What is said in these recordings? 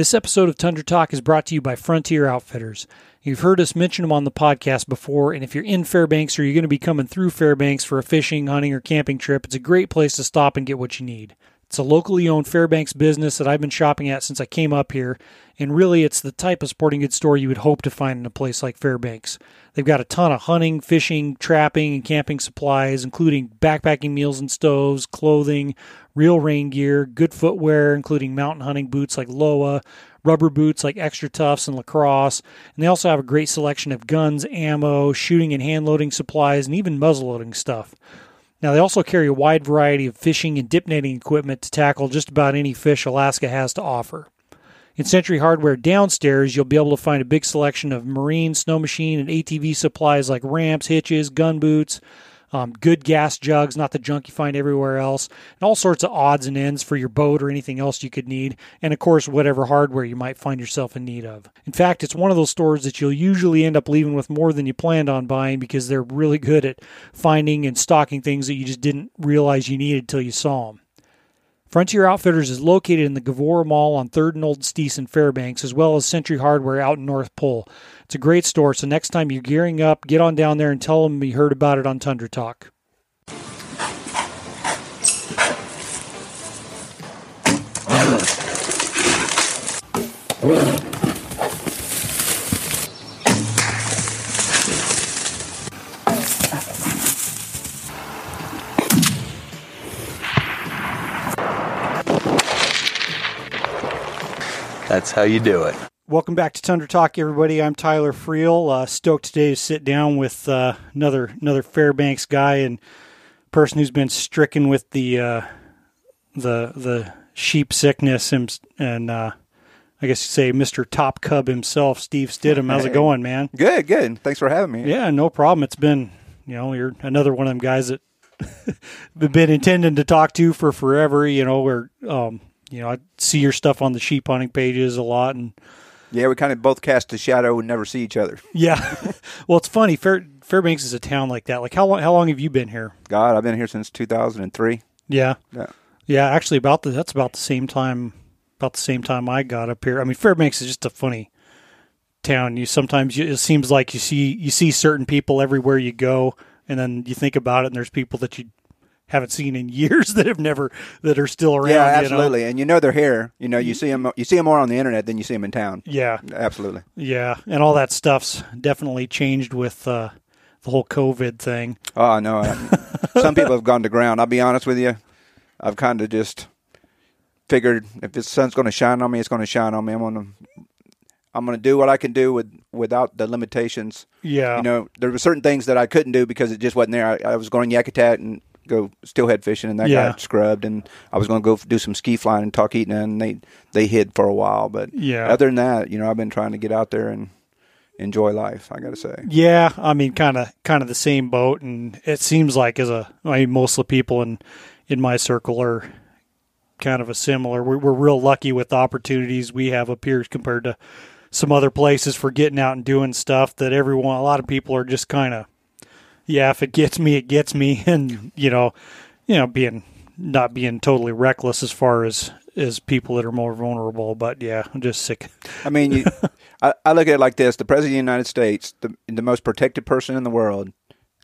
This episode of Tundra Talk is brought to you by Frontier Outfitters. You've heard us mention them on the podcast before, and if you're in Fairbanks or you're going to be coming through Fairbanks for a fishing, hunting, or camping trip, it's a great place to stop and get what you need. It's a locally owned Fairbanks business that I've been shopping at since I came up here, and really it's the type of sporting goods store you would hope to find in a place like Fairbanks. They've got a ton of hunting, fishing, trapping, and camping supplies, including backpacking meals and stoves, clothing, real rain gear, good footwear, including mountain hunting boots like Lowa, rubber boots like XtraTufs and lacrosse, and they also have a great selection of guns, ammo, shooting and hand loading supplies, and even muzzle loading stuff. Now, they also carry a wide variety of fishing and dip netting equipment to tackle just about any fish Alaska has to offer. In Century Hardware downstairs, you'll be able to find a big selection of marine, snow machine, and ATV supplies like ramps, hitches, gun boots, um, good gas jugs, not the junk you find everywhere else, and all sorts of odds and ends for your boat or anything else you could need, and of course, whatever hardware you might find yourself in need of. In fact, it's one of those stores that you'll usually end up leaving with more than you planned on buying because they're really good at finding and stocking things that you just didn't realize you needed till you saw them. Frontier Outfitters is located in the Gavora Mall on 3rd and Old Steese in Fairbanks, as well as Century Hardware out in North Pole. It's a great store, so next time you're gearing up, get on down there and tell them you heard about it on Tundra Talk. That's how you do it. Welcome back to Tundra Talk, everybody. I'm Tyler Freel. Uh, stoked today to sit down with uh, another another Fairbanks guy and person who's been stricken with the uh, the the sheep sickness and, and uh, I guess you say Mr. Top Cub himself, Steve Stidham. How's it going, man? Good, good. Thanks for having me. Yeah, no problem. It's been you know you're another one of them guys that been intending to talk to for forever. You know, where um, you know I see your stuff on the sheep hunting pages a lot and. Yeah, we kind of both cast a shadow and never see each other. Yeah. well, it's funny. Fair, Fairbanks is a town like that. Like how long? How long have you been here? God, I've been here since 2003. Yeah. Yeah. Yeah. Actually, about the that's about the same time. About the same time I got up here. I mean, Fairbanks is just a funny town. You sometimes you, it seems like you see you see certain people everywhere you go, and then you think about it, and there's people that you haven't seen in years that have never that are still around. yeah, you know? absolutely. And you know they're here. You know, you see them. You see them more on the internet than you see them in town. Yeah. Absolutely. Yeah. And all that stuff's definitely changed with uh, the whole COVID thing. Oh no, I- some people have gone to ground. I'll be honest with you. I've kind of just figured if the sun's going to shine on me, it's going to shine on me. I'm going to. I'm going to do what I can do with without the limitations. Yeah. you know, there were certain things that I couldn't do because it just wasn't there. I, I was going Yakutat and go steelhead fishing, and that Yeah. got scrubbed. And I was going to go do some ski flying in Talkeetna, and they they hid for a while. But Yeah. other than that, you know, I've been trying to get out there and enjoy life. I got to say, Yeah, I mean, kind of, kind of the same boat, and it seems like as a, I mean, most of the people in in my circle are kind of a similar. We're, we're real lucky with the opportunities we have up here compared to some other places for getting out and doing stuff that everyone, a lot of people are just kind of, yeah, if it gets me, it gets me, and you know, you know, being not being totally reckless as far as as people that are more vulnerable. But yeah, I'm just sick. I mean, you, I, I look at it like this: the president of the United States, the the most protected person in the world,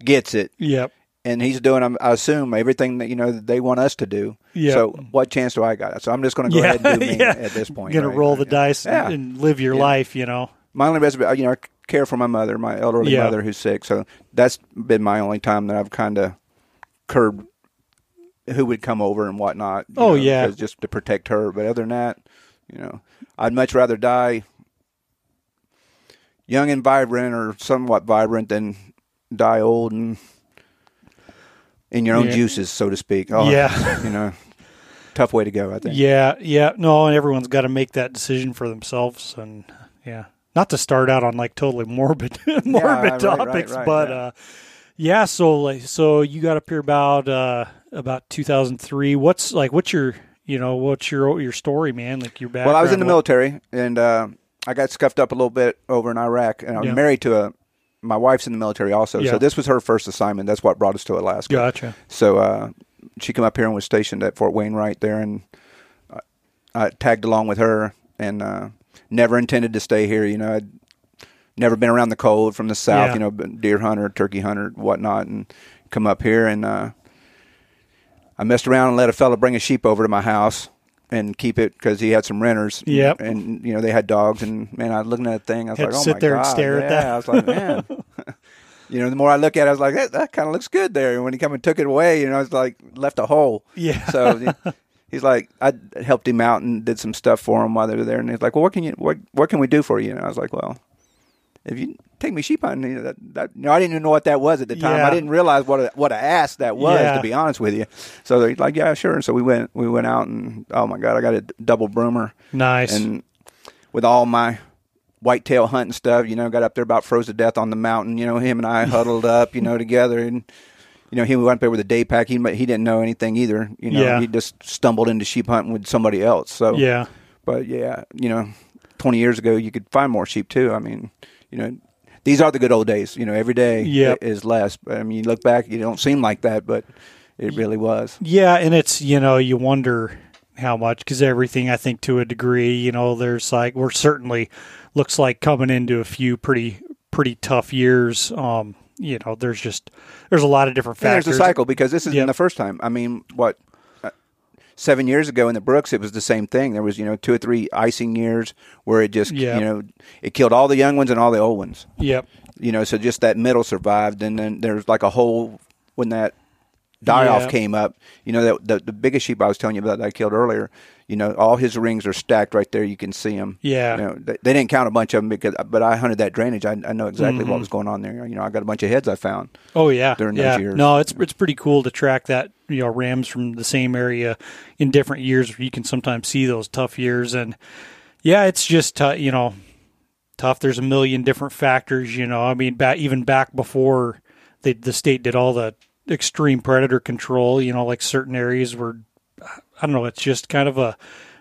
gets it, Yep. and he's doing, I'm- assume, everything that you know that they want us to do. Yeah. So, what chance do I got? So, I'm just going to go ahead and do me yeah. at this point. You're gonna right? roll the dice Yeah. and, and live your Yeah. life, you know. my only reservation, you know, I care for my mother, my elderly Yeah. mother who's sick. So that's been my only time that I've kind of curbed who would come over and whatnot. Oh, know, yeah. just to protect her. But other than that, you know, I'd much rather die young and vibrant or somewhat vibrant than die old and in your own Yeah. juices, so to speak. Oh, Yeah. you know, tough way to go. I think. Yeah, yeah. No, and everyone's got to make that decision for themselves, and yeah, not to start out on like totally morbid, morbid right, right, topics, right, but yeah. uh, yeah. So like, so you got up here about uh about 2003. What's like, what's your you know, what's your your story, man? Like your background. Well, I was in the what- military, and uh, I got scuffed up a little bit over in Iraq, and I was Yeah. married to a. My wife's in the military also, Yeah. so this was her first assignment. That's what brought us to Alaska. Gotcha. So uh, she came up here and was stationed at Fort Wainwright there, and I, I tagged along with her. and uh, never intended to stay here. You know, I'd never been around the cold from the south. Yeah. You know, been deer hunter, turkey hunter, whatnot, and come up here and uh, I messed around and let a fella bring a sheep over to my house and keep it because he had some renters. Yep. And you know they had dogs, and man, I was looking at that thing. I was Had like, oh sit my there and god, stare at that. I was like, man. You know, the more I look at it, I was like, that, that kind of looks good there. And when he come and took it away, you know, it's like left a hole. Yeah. So he's like, I helped him out and did some stuff for him while they were there. And he's like, well, what can you, what, what can we do for you? And I was like, well, if you take me sheep hunting, you know, that, that, you know, I didn't even know what that was at the time. Yeah. I didn't realize what a, what a ass that was, Yeah. to be honest with you. So they're like, yeah, sure. And so we went, we went out and oh my god, I got a double broomer Nice. and with all my whitetail hunting stuff, you know, got up there about froze to death on the mountain. You know, him and I huddled up, you know, together, and you know, he went up there with a day pack. He he didn't know anything either. You know, Yeah. he just stumbled into sheep hunting with somebody else. So yeah. but yeah, you know, twenty years ago, you could find more sheep too. I mean, you know. These are the good old days, you know. Every day Yep. is less, but I mean, you look back, you don't seem like that, but it really was. Yeah, and it's you know you wonder how much because everything I think to a degree you know there's like we're certainly looks like coming into a few pretty pretty tough years. Um, you know, there's just there's a lot of different And factors. there's a cycle because this isn't Yep. the first time. I mean, what uh, seven years ago in the Brooks, it was the same thing. There was you know two or three icing years where it just Yep. you know it killed all the young ones and all the old ones. Yep. You know, so just that middle survived, and then there's like a whole when that die off Yeah. came up. You know, that the, the biggest sheep I was telling you about that I killed earlier. You know, all his rings are stacked right there. You can see them. Yeah. You know, they, they didn't count a bunch of them because, but I hunted that drainage. I, I know exactly Mm-hmm. what was going on there. You know, I got a bunch of heads I found. Oh yeah, during those years. No, it's it's pretty cool to track that. You know, rams from the same area in different years. You can sometimes see those tough years, and yeah, it's just uh, you know tough. There's a million different factors. You know, I mean, back even back before they, the state did all the extreme predator control. You know, like certain areas were, I don't know. It's just kind of a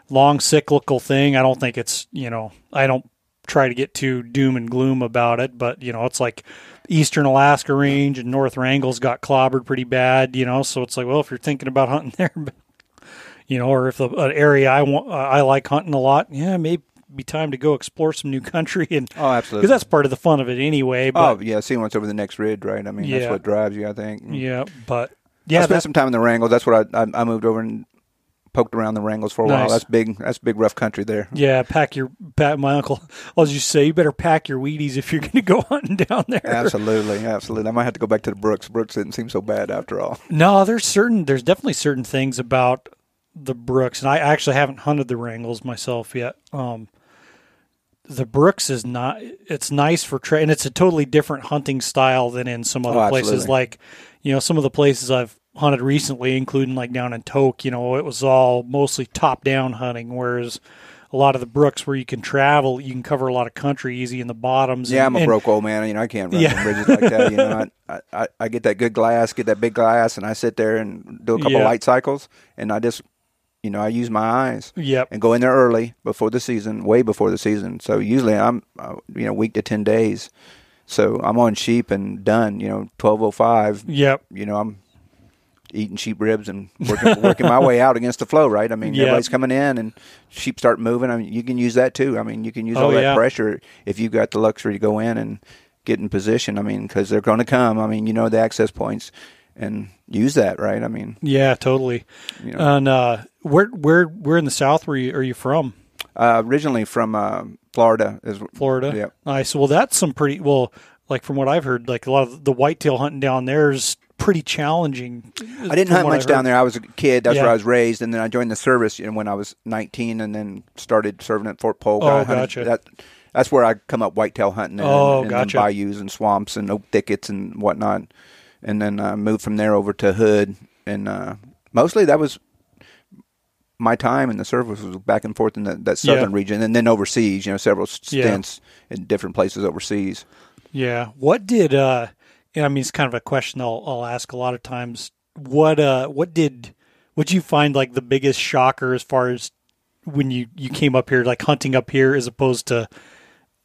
long cyclical thing. I don't think it's you know. I don't try to get too doom and gloom about it, but you know, it's like eastern Alaska range and North Wrangell's got clobbered pretty bad, you know. So it's like, well, if you're thinking about hunting there, you know, or if the, an area I want, uh, I like hunting a lot, yeah, maybe be time to go explore some new country and Oh, absolutely. because that's part of the fun of it anyway. Oh But yeah, seeing what's over the next ridge, right? I mean, Yeah. that's what drives you. I think. yeah, but I yeah, spent that- some time in the Wrangells. That's what I, I I moved over and poked around the Wrangells for a while. That's big. That's big rough country there. yeah, pack your pack. My uncle, as you say you better pack your Wheaties if you're going to go hunting down there. Absolutely, absolutely. I might have to go back to the Brooks. Brooks didn't seem so bad after all. No, there's certain there's definitely certain things about the Brooks, and I actually haven't hunted the Wrangells myself yet. Um, the Brooks is not. It's nice for tra- and it's a totally different hunting style than in some other Oh, places. Like, you know, some of the places I've hunted recently, including like down in Tok, you know, it was all mostly top down hunting, whereas a lot of the Brooks where you can travel, you can cover a lot of country easy in the bottoms. Yeah, and- I'm a and- broke old man. You know, I can't run Yeah. bridges like that. You know, I, I I get that good glass, get that big glass, and I sit there and do a couple Yeah. light cycles, and I just, you know, I use my eyes. Yep. and go in there early before the season, way before the season. So usually I'm, uh, you know, week to ten days. So I'm on sheep and done. You know, twelve oh five. Yep. You know, I'm eating sheep ribs and working, working my way out against the flow. Right. I mean, Yeah. everybody's coming in and sheep start moving. I mean, you can use that too. I mean, you can use Oh, all that yeah. pressure if you've got the luxury to go in and get in position. I mean, because they're going to come. I mean, you know the access points and use that. Right. I mean, Yeah, totally. you know, And uh, where where where in the South were you? Are you from? uh, originally from uh, Florida. Is Florida. Yep. Nice. Well, that's some pretty well. Like from what I've heard, like a lot of the whitetail hunting down there is pretty challenging. I didn't hunt much down there. I was a kid. That's Yeah. where I was raised, and then I joined the service you know, when I was 19, and then started serving at Fort Polk. Oh, gotcha. That, that's where I come up whitetail hunting. And, Oh, and, gotcha. Bayous and swamps and oak thickets and whatnot, and then I moved from there over to Hood, and uh, mostly that was my time in the service was back and forth in the, that southern Yeah. region, and then overseas. You know, several Yeah. stints in different places overseas. Yeah. What did? uh I mean, it's kind of a question I'll, I'll ask a lot of times. What uh what did what you find like the biggest shocker as far as when you you came up here, like hunting up here, as opposed to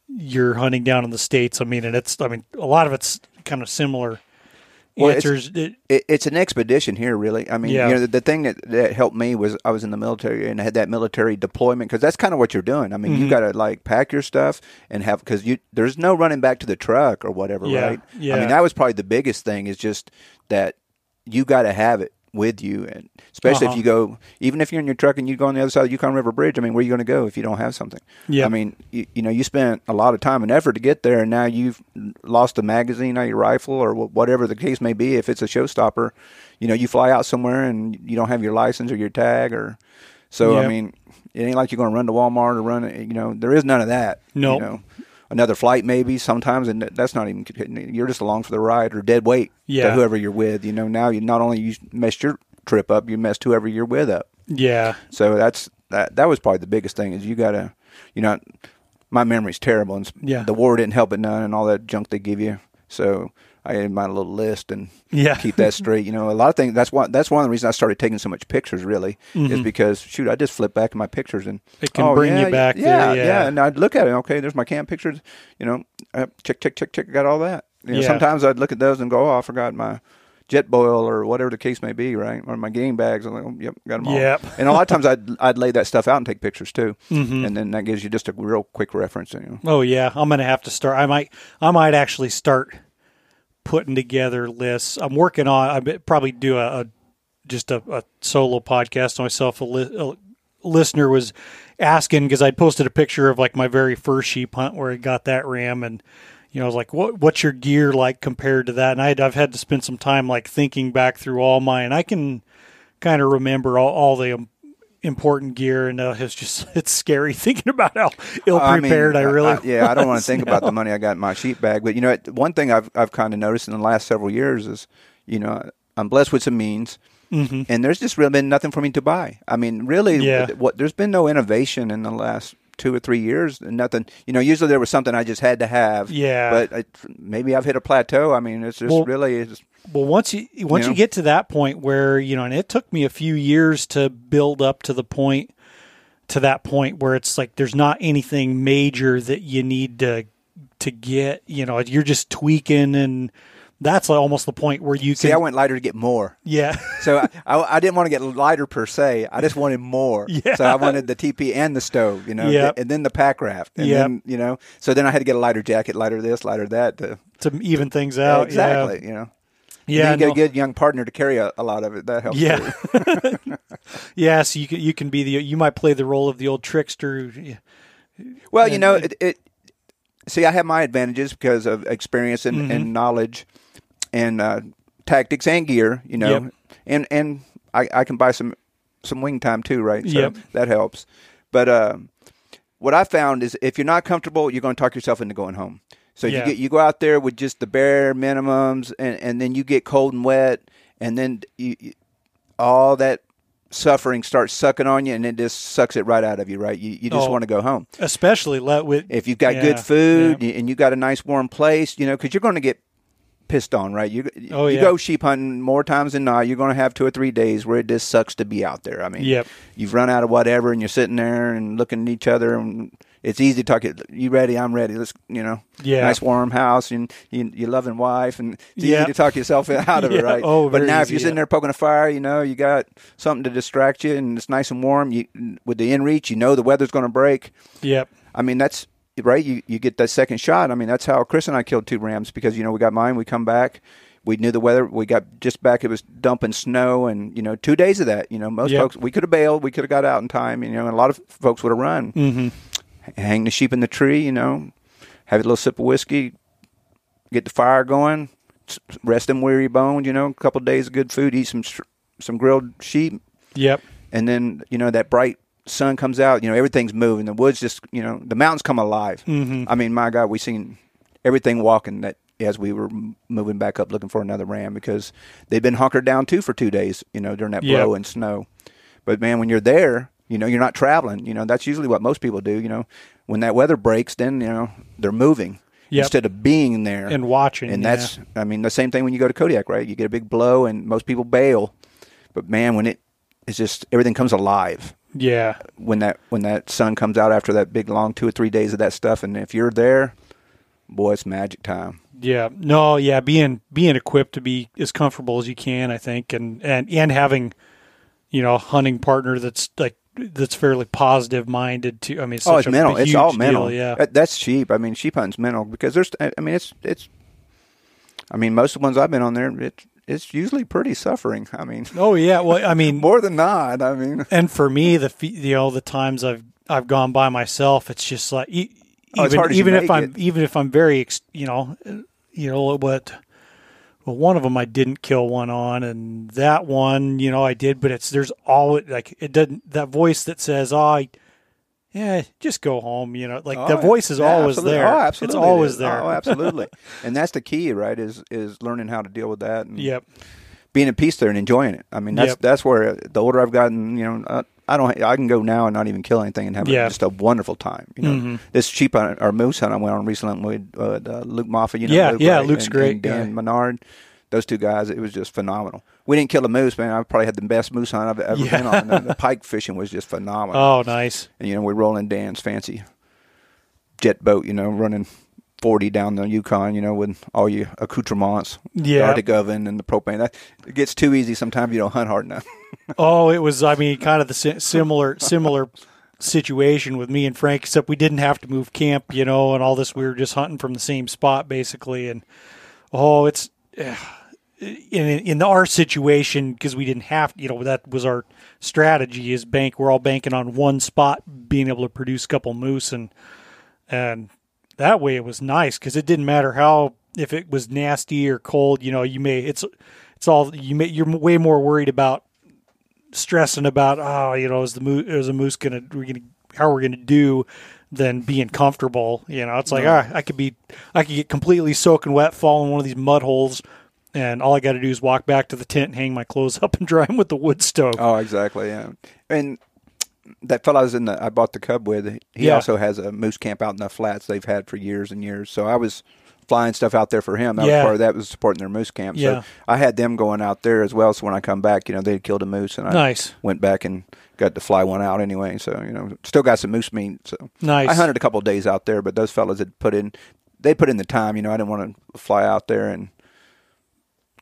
you're hunting down in the states? I mean, and it's I mean a lot of it's kind of similar Well, it's- answers. It, it, it's an expedition here, really. I mean, Yeah. you know, the, the thing that, that helped me was I was in the military and I had that military deployment because that's kind of what you're doing. I mean, Mm-hmm. you got to like pack your stuff and have because you there's no running back to the truck or whatever, Yeah, right? yeah. I mean, that was probably the biggest thing is just that you got to have it with you, and especially Uh-huh. if you go, even if you're in your truck and you go on the other side of the Yukon River Bridge. I mean, where are you going to go if you don't have something? Yeah. I mean, you, you know, you spent a lot of time and effort to get there, and now you've lost a magazine on your rifle or whatever the case may be. If it's a showstopper, you know, you fly out somewhere and you don't have your license or your tag, or so. Yep. I mean, it ain't like you're going to run to Walmart or run. You know, there is none of that. Nope. You know, another flight maybe sometimes, and that's not even. You're just along for the ride or dead weight Yeah. to whoever you're with. You know, now you not only you messed your trip up, you messed whoever you're with up. yeah. So that's that. That was probably the biggest thing is you got to, you know, my memory's terrible, and Yeah. the war didn't help it none, and all that junk they give you. So I had my little list and Yeah. keep that straight. You know, a lot of things. That's one. That's one of the reasons I started taking so much pictures. Really, is because shoot, I just flip back in my pictures and Mm-hmm. It can oh, bring you back Yeah, there, yeah. And I'd look at it. Okay, there's my camp pictures. You know, uh, check, check, check, check. Got all that. You know, Yeah. Sometimes I'd look at those and go, oh, I forgot my Jetboil or whatever the case may be, right? Or my game bags. I'm like, oh, yep, got them all. Yep. And a lot of times I'd I'd lay that stuff out and take pictures too, Mm-hmm. and then that gives you just a real quick reference. You know. Oh yeah, I'm gonna have to start. I might, I might actually start putting together lists. I'm working on. I probably do a, a just a, a solo podcast myself. A, li- a listener was asking because I'd posted a picture of like my very first sheep hunt where I got that ram, and you know I was like, "What what's your gear like compared to that?" And I'd, I've had to spend some time like thinking back through all mine. I can kind of remember all, all the important gear, and uh, it's just it's scary thinking about how ill prepared I, mean, really. yeah, I don't want to think now. about the money I got in my sheep bag, but you know, one thing I've I've kind of noticed in the last several years is, you know, I'm blessed with some means, Mm-hmm. and there's just really been nothing for me to buy. I mean, really, Yeah. what there's been no innovation in the last two or three years, and nothing. You know, usually there was something I just had to have. Yeah. but I, maybe I've hit a plateau. I mean, it's just Well- really. It's, Well, once you once you, know? get to that point where you know, and it took me a few years to build up to the point to that point where it's like there's not anything major that you need to to get. You know, you're just tweaking, and that's like almost the point where you see, can. I went lighter to get more. yeah, So I, I, I didn't want to get lighter per se. I just wanted more. Yeah. So I wanted the TP and the stove, you know, Yep. and then the pack raft, and Yep. then you know. So then I had to get a lighter jacket, lighter this, lighter that. To, to even things out. exactly, you know. Yeah, Yeah, you get no. a good young partner to carry a, a lot of it. That helps. Yeah. yeah. So you can you can be the you might play the role of the old trickster. Well, you know, it- it, it. See, I have my advantages because of experience and, Mm-hmm. and knowledge, and uh, tactics and gear. You know, Yep. and and I, I can buy some some wing time too, right? So Yep. that helps. But um, what I found is if you're not comfortable, you're going to talk yourself into going home. So Yeah. you get you go out there with just the bare minimums, and, and then you get cold and wet, and then you, you, all that suffering starts sucking on you, and it just sucks it right out of you. Right? You you just Oh. want to go home. Especially let with If you've got Yeah, good food yeah. and you've got a nice warm place, you know, because you're going to get pissed on, right? You Oh, you yeah. go sheep hunting more times than not. You're going to have two or three days where it just sucks to be out there. I mean, Yep. you've run out of whatever, and you're sitting there and looking at each other, and it's easy to talk. You ready? I'm ready. Let's you know, Yeah. nice warm house, and you you loving wife, and it's Yeah. easy to talk yourself out of Yeah. it, right? Oh, but now if you're sitting there poking a fire, you know, you got something to distract you, and it's nice and warm. You with the inReach, you know the weather's going to break. Yep. I mean, that's right. You you get that second shot. I mean, that's how Chris and I killed two rams because you know we got mine. We come back. We knew the weather. We got just back. It was dumping snow, and you know, two days of that. You know, most Yep. folks we could have bailed. We could have got out in time. You know, and a lot of folks would have run. Mm-hmm. Hang the sheep in the tree. You know, have a little sip of whiskey, get the fire going, rest them weary bones. You know, a couple of days of good food, eat some some grilled sheep, Yep. and then you know that bright sun comes out. You know everything's moving. The woods just you know the mountains come alive. Mhm. I mean, my God, we seen everything walking that as we were moving back up looking for another ram because they've been hunkered down too for two days. You know during that Yeah. blow and snow. But man, when you're there, you know you're not traveling. You know that's usually what most people do. You know when that weather breaks, then you know they're moving. Yep. Instead of being there And watching. and yeah. that's I mean the same thing when you go to Kodiak, right? You get a big blow, and most people bail, but man, when it it's just everything comes alive yeah. when that when that sun comes out after that big long two or three days of that stuff, and if you're there, boy, it's magic time. Yeah, no, yeah, being being equipped to be as comfortable as you can, I think, and and and having, you know, a hunting partner that's like that's fairly positive minded too. I mean, it's oh, it's a, mental. It's all huge mental. deal, yeah, That- that's sheep. I mean, sheep hunting's mental because there's. I mean, it's it's. I mean, most of the ones I've been on there, it, it's usually pretty suffering. I mean, oh yeah. Well, I mean, more than not. I mean, and for me, the you know the times I've I've gone by myself, it's just like Oh, even you even if I'm it. even if I'm very you know you know what. Well, one of them I didn't kill one on, and that one, you know, I did. But it's there's all like it doesn't that voice that says, "Oh, I, yeah, just go home." You know, like the Oh, voice is yeah, always absolutely. there. Oh, absolutely, It's always is. there. Oh, absolutely. and that's the key, right? Is is learning how to deal with that. And yep. being at peace there and enjoying it. I mean, that's Yep. that's where the older I've gotten, you know, uh, I don't, I can go now and not even kill anything and have a- Yeah. just a wonderful time. You know, Mhm. this cheap hunt, or moose hunt I went on recently with uh, uh, Luke Moffat. You know, Yeah, Luke, yeah, right? Luke's and, great And Dan guy. Menard, those two guys, it was just phenomenal. We didn't kill a moose, man. I probably had the best moose hunt I've ever Yeah. been on. The, the pike fishing was just phenomenal. Oh, nice. And you know, we're rolling Dan's fancy jet boat. You know, running. 40 down the Yukon, you know, with all your accoutrements, the Yeah. Arctic oven and the propane. That it gets too easy sometimes you don't hunt hard enough. Oh, it was. I mean, kind of the similar similar situation with me and Frank, except we didn't have to move camp, you know, and all this. We were just hunting from the same spot basically, and oh, it's eh, in in our situation because we didn't have, you know, that was our strategy is bank. We're all banking on one spot being able to produce a couple moose, and and that way it was nice because it didn't matter how if it was nasty or cold. You know, you may it's it's all you may you're way more worried about stressing about oh you know is the moose is a moose gonna we're gonna how we're gonna do than being comfortable you know it's like ah I could be I could get completely soaking wet fall in one of these mud holes and all I got to do is walk back to the tent and hang my clothes up and dry them with the wood stove Oh, exactly. Yeah, and that fellow I was in the I bought the cub with. He Yeah. also has a moose camp out in the flats they've had for years and years. So I was flying stuff out there for him. That Yeah. was part of that was supporting their moose camp. Yeah. So I had them going out there as well. So when I come back, you know, they had killed a moose, and I nice went back and got to fly one out anyway. So you know, still got some moose meat. So nice I hunted a couple of days out there, but those fellas had put in they put in the time. You know, I didn't want to fly out there and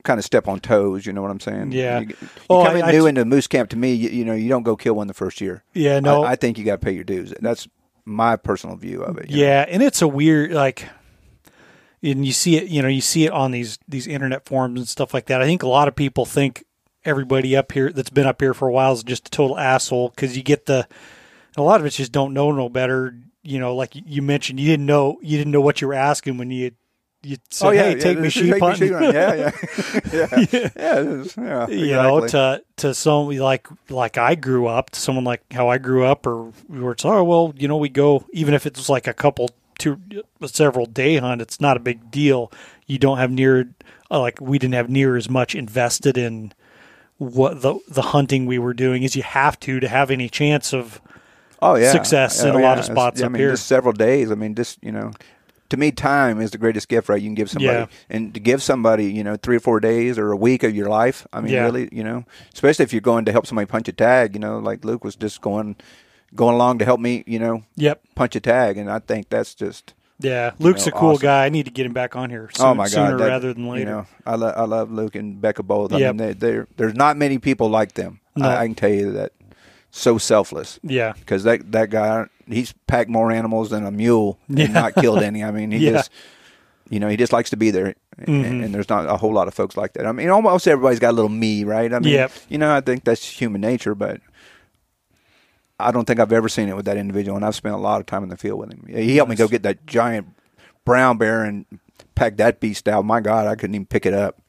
kind of step on toes. You know what I'm saying? Yeah. You, you Oh, come I- in I- new into moose camp. To me, you, you know, you don't go kill one the first year. yeah no I, I think you got to pay your dues. That's my personal view of it. you know. Yeah, and it's a weird like and you see it, you know, you see it on these these internet forums and stuff like that. I think a lot of people think everybody up here that's been up here for a while is just a total asshole cuz you get the a lot of it just don't know no better, you know, like you mentioned you didn't know you didn't know what you were asking when you you said, Oh yeah, "Hey, yeah, take me sheep me hunting." sheep. Yeah, yeah, yeah, yeah. is, yeah you know, to to some like like I grew up, to someone like how I grew up, or where it's oh well, you know, we go even if it's like a couple two several day hunt, it's not a big deal. You don't have near uh, like we didn't have near as much invested in what the the hunting we were doing as you have to to have any chance of oh yeah, success in Oh, a lot yeah. of spots I up mean, here. Just several days. I mean, just you know, to me, time is the greatest gift, right? You can give somebody, Yeah. and to give somebody, you know, three or four days or a week of your life. I mean, Yeah. really, you know, especially if you're going to help somebody punch a tag. You know, like Luke was just going going along to help me, you know, Yep. punch a tag, and I think that's just Yeah, Luke's know, a cool awesome. guy. I need to get him back on here oh, soon, oh my god, sooner that- rather than later. You know, I love I love Luke and Becca both. I Yep. mean, they, they're there's not many people like them. No. I, I can tell you that. So selfless yeah, because that that guy he's packed more animals than a mule and Yeah. not killed any. I mean, he Yeah. just you know he just likes to be there, Mhm. and, and there's not a whole lot of folks like that. I mean, almost everybody's got a little me, right? I mean, Yep. you know, I think that's human nature, but. I don't think I've ever seen it with that individual, and I've spent a lot of time in the field with him. He helped me go get that giant brown bear and pack that beast out. My God, I couldn't even pick it up.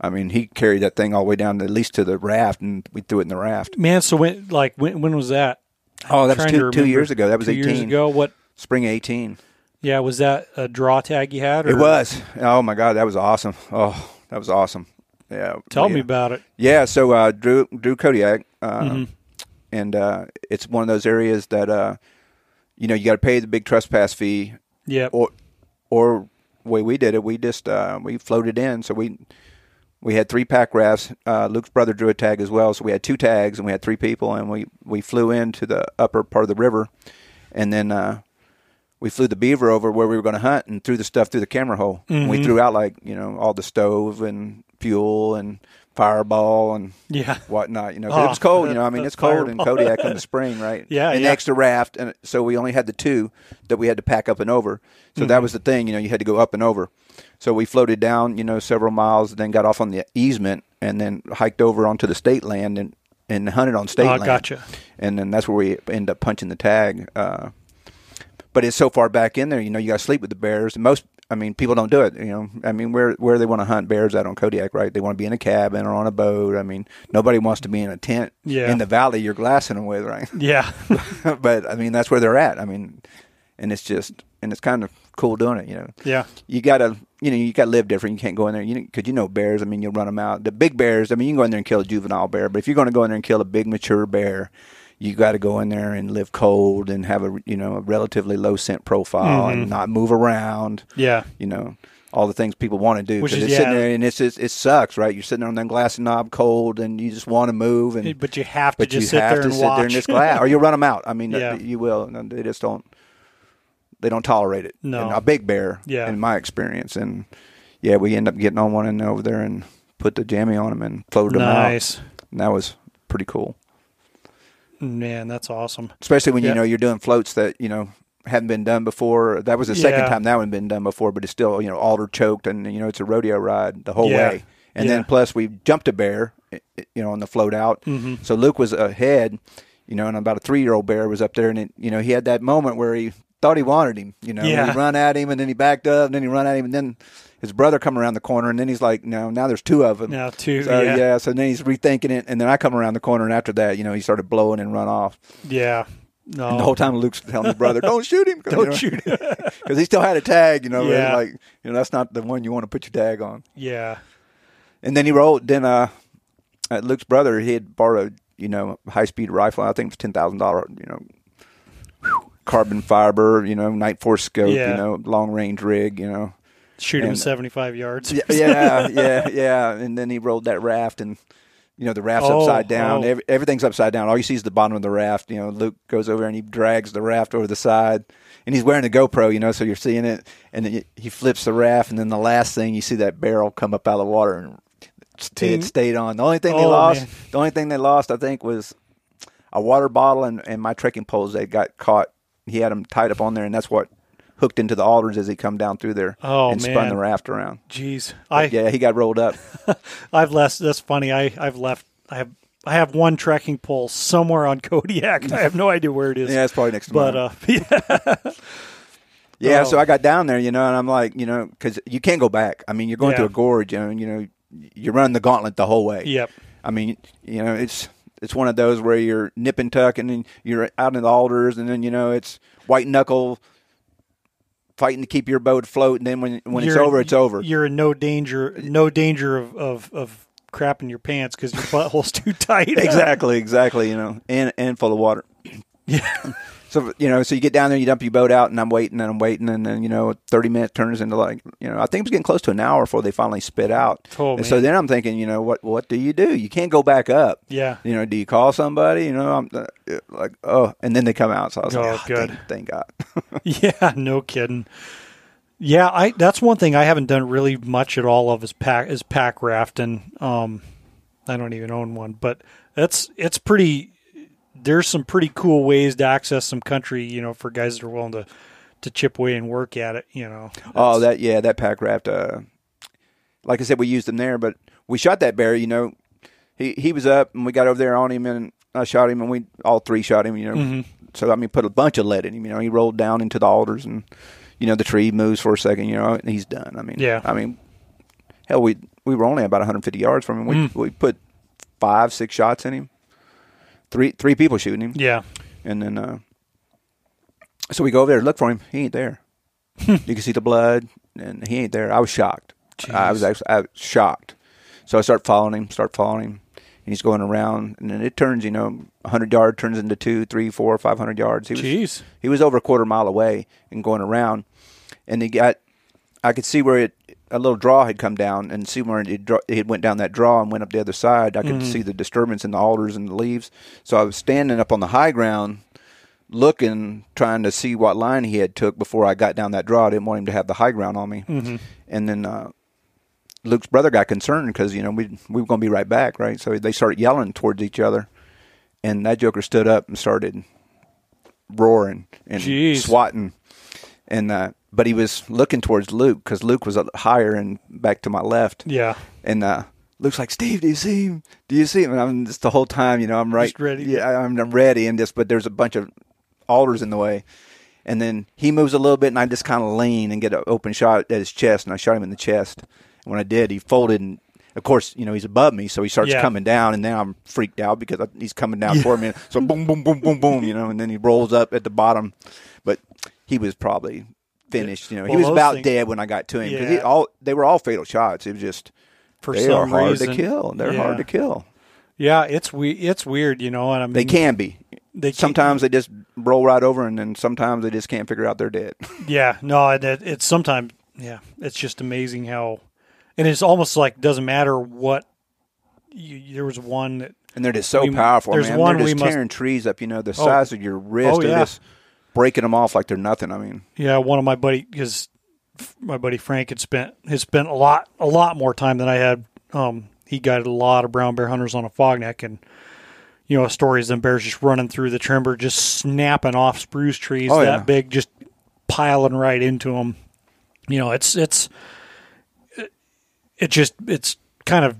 I mean, he carried that thing all the way down, at least to the raft, and we threw it in the raft. man. So when like when when was that? Oh, that was two, two years ago. That was Two 18. years ago. What? Spring 18. Yeah, was that a draw tag you had? Or? It was. Oh, my God, that was awesome. Oh, that was awesome. Yeah. Tell yeah. me about it. Yeah, so uh, Drew Drew Kodiak, uh, Mhm. and uh, it's one of those areas that uh, you know you got to pay the big trespass fee, Yep. or or the way we did it, we just uh, we floated in. So we we had three pack rafts. Uh, Luke's brother drew a tag as well, so we had two tags and we had three people, and we we flew into the upper part of the river, and then uh, we flew the beaver over where we were going to hunt and threw the stuff through the camera hole. And we threw out like you know all the stove and fuel and fireball and Yeah. whatnot. You know, Oh, it was cold. You know, I mean, it's cold in. Kodiak in the spring, right? Yeah, An yeah. extra raft, and so we only had the two that we had to pack up and over. So Mm-hmm. that was the thing. You know, you had to go up and over. So we floated down, you know, several miles, then got off on the easement, and then hiked over onto the state land and and hunted on state Oh, land. gotcha. And then that's where we end up punching the tag. Uh, but it's so far back in there, you know, you got to sleep with the bears. Most, I mean, people don't do it. You know, I mean, where where they want to hunt bears out on Kodiak, right? They want to be in a cabin or on a boat. I mean, nobody wants to be in a tent Yeah. in the valley you're glassing them with, right? Yeah. but I mean, that's where they're at. I mean, and it's just and it's kind of cool doing it. You know, yeah. you gotta you know you gotta live different. You can't go in there, you because you know bears. I mean, you'll run them out. The big bears. I mean, you can go in there and kill a juvenile bear, but if you're going to go in there and kill a big mature bear, you got to go in there and live cold and have a you know a relatively low scent profile Mm-hmm. and not move around. Yeah. You know. All the things people want to do, Which is- it's sitting there and it's, it's it sucks, right? You're sitting there on that glass knob, cold, and you just want to move, and But you have to but just you sit have there to and sit watch. there in this glass, or you'll run them out. I mean, Yeah. you will. and They just don't. They don't tolerate it. No. And a big bear. Yeah. In my experience, and yeah, we end up getting on one and over there and put the jammy on them and floated them out. nice. And that was pretty cool, Man, that's awesome. especially when Yeah. you know you're doing floats that you know hadn't been done before. That was the second Yeah. time that one been done before, but it's still you know alder choked and you know it's a rodeo ride the whole Yeah. way. And then plus we jumped a bear, you know, on the float out. Mm-hmm. So Luke was ahead, you know, and about a three year old bear was up there, and it, you know he had that moment where he thought he wanted him, you know, Yeah. he run at him, and then he backed up, and then he run at him, and then his brother come around the corner, and then he's like, no, now there's two of them. Now, two. So yeah. yeah. so then he's rethinking it, and then I come around the corner, and after that, you know, he started blowing and run off. Yeah. No. And the whole time Luke's telling his brother, "Don't shoot him! Don't shoot him. because he still had a tag. You know, Yeah. like you know, that's not the one you want to put your tag on." yeah. And then he rolled. Then uh, uh, Luke's brother, he had borrowed, you know, high speed rifle. I think it was ten thousand dollar, you know, carbon fiber, you know, Nightforce scope, Yeah. you know, long range rig, you know. Shoot him 75 yards. Yeah, yeah, yeah, yeah. And then he rolled that raft, and you know the raft's Oh, upside down. oh. Every, everything's upside down. All you see is the bottom of the raft. You know, Luke goes over and he drags the raft over the side, and he's wearing a GoPro. You know, so you're seeing it, and then he flips the raft, and then the last thing you see that barrel come up out of the water, and it mm-hmm. stayed on. The only thing they Oh, lost, man. the only thing they lost, I think, was a water bottle and, and my trekking poles. They got caught. He had them tied up on there, and that's what hooked into the alders as he come down through there Oh, and spun the raft around. Jeez. I, yeah, he got rolled up. I've left. That's funny. I, I've left. I have. I have one trekking pole somewhere on Kodiak. I have no idea where it is. Yeah, it's probably next to But mine. uh, yeah, yeah, oh. so I got down there, you know, and I'm like, you know, because you can't go back. I mean, you're going Yeah. through a gorge, and you know, you're running the gauntlet the whole way. yep. I mean, you know, it's it's one of those where you're nip and tuck, and then you're out in the alders, and then you know it's white knuckle fighting to keep your boat afloat, and then when when it's You're- over, it's over. You're in no danger. No danger of of, of crapping your pants because your butthole's too tight. exactly, exactly. You know, and and full of water. Yeah. So you know, so you get down there, you dump your boat out, and I'm waiting, and I'm waiting, and then you know, 30 minutes turns into like, you know, I think it was getting close to an hour before they finally spit out. Oh, and so then I'm thinking, you know, what what do you do? You can't go back up. Yeah. You know, do you call somebody? You know, I'm uh, like, oh, and then they come out. So I was Oh, like, oh, good. Thank, thank God. Yeah, no kidding. Yeah, I that's one thing I haven't done really much at all of is pack is pack rafting. Um, I don't even own one, but that's it's pretty. There's some pretty cool ways to access some country, you know, for guys that are willing to to chip away and work at it. You know. oh, that yeah, that pack raft. Uh, like I said, we used them there, but we shot that bear. You know, he he was up, and we got over there on him, and I shot him, and we all three shot him. You know, Mm-hmm. so I mean, put a bunch of lead in him. You know, he rolled down into the alders, and you know, the tree moves for a second. You know, and he's done. I mean, Yeah. I mean, hell, we we were only about 150 yards from him. We Mm. we put five, six shots in him. Three three people shooting him. Yeah. And then, uh, so we go over there to look for him. He ain't there. you can see the blood, and he ain't there. I was shocked. I was actually I was shocked. So I start following him, start following him, and he's going around, and then it turns, you know, hundred yard turns into two, three, four, five hundred yards. He was Jeez. he was over a quarter mile away and going around, and he got. I could see where it a little draw had come down, and see where it, it went down that draw and went up the other side. I could see the disturbance in the alders and the leaves. So I was standing up on the high ground, looking, trying to see what line he had took before I got down that draw. I didn't want him to have the high ground on me. Mm-hmm. And then uh, Luke's brother got concerned because you know we we were going to be right back, right? So they started yelling towards each other, and that joker stood up and started roaring and Jeez. swatting, and uh, but he was looking towards Luke because Luke was higher and back to my left, Yeah. and uh, Luke's like, Steve, do you see him? Do you see him? And I'm just the whole time, you know, I'm right, Just ready. Yeah, I'm, I'm ready, and just but there's a bunch of alders in the way, and then he moves a little bit, and I just kind of lean and get an open shot at his chest, and I shot him in the chest. And when I did, he folded, and of course, you know, he's above me, so he starts Yeah. coming down, and now I'm freaked out because he's coming down for me. So boom, boom, boom, boom, boom, you know, and then he rolls up at the bottom, but he was probably finished. You know, Well, he was about things- dead when I got to him because Yeah. all they were all fatal shots. It was just For they some are hard reason, to kill. They're yeah. hard to kill. Yeah, it's we it's weird, you know, and I mean They can be. they can- Sometimes they just roll right over, and then sometimes they just can't figure out they're dead. Yeah, no, it, it, it's sometimes yeah, it's just amazing how, and it's almost like doesn't matter what. You, there was one that And they're just so We- powerful, there's man. one they're we just must- tearing trees up. You know, the Oh. size of your wrist. Oh, yeah. just breaking them off like they're nothing. I mean, yeah, one of my buddy his my buddy Frank had spent has spent a lot a lot more time than I had. Um, he guided a lot of brown bear hunters on Afognak, and you know stories of them bears just running through the timber, just snapping off spruce trees Oh, that yeah. big, just piling right into them. You know, it's it's it, it just it's kind of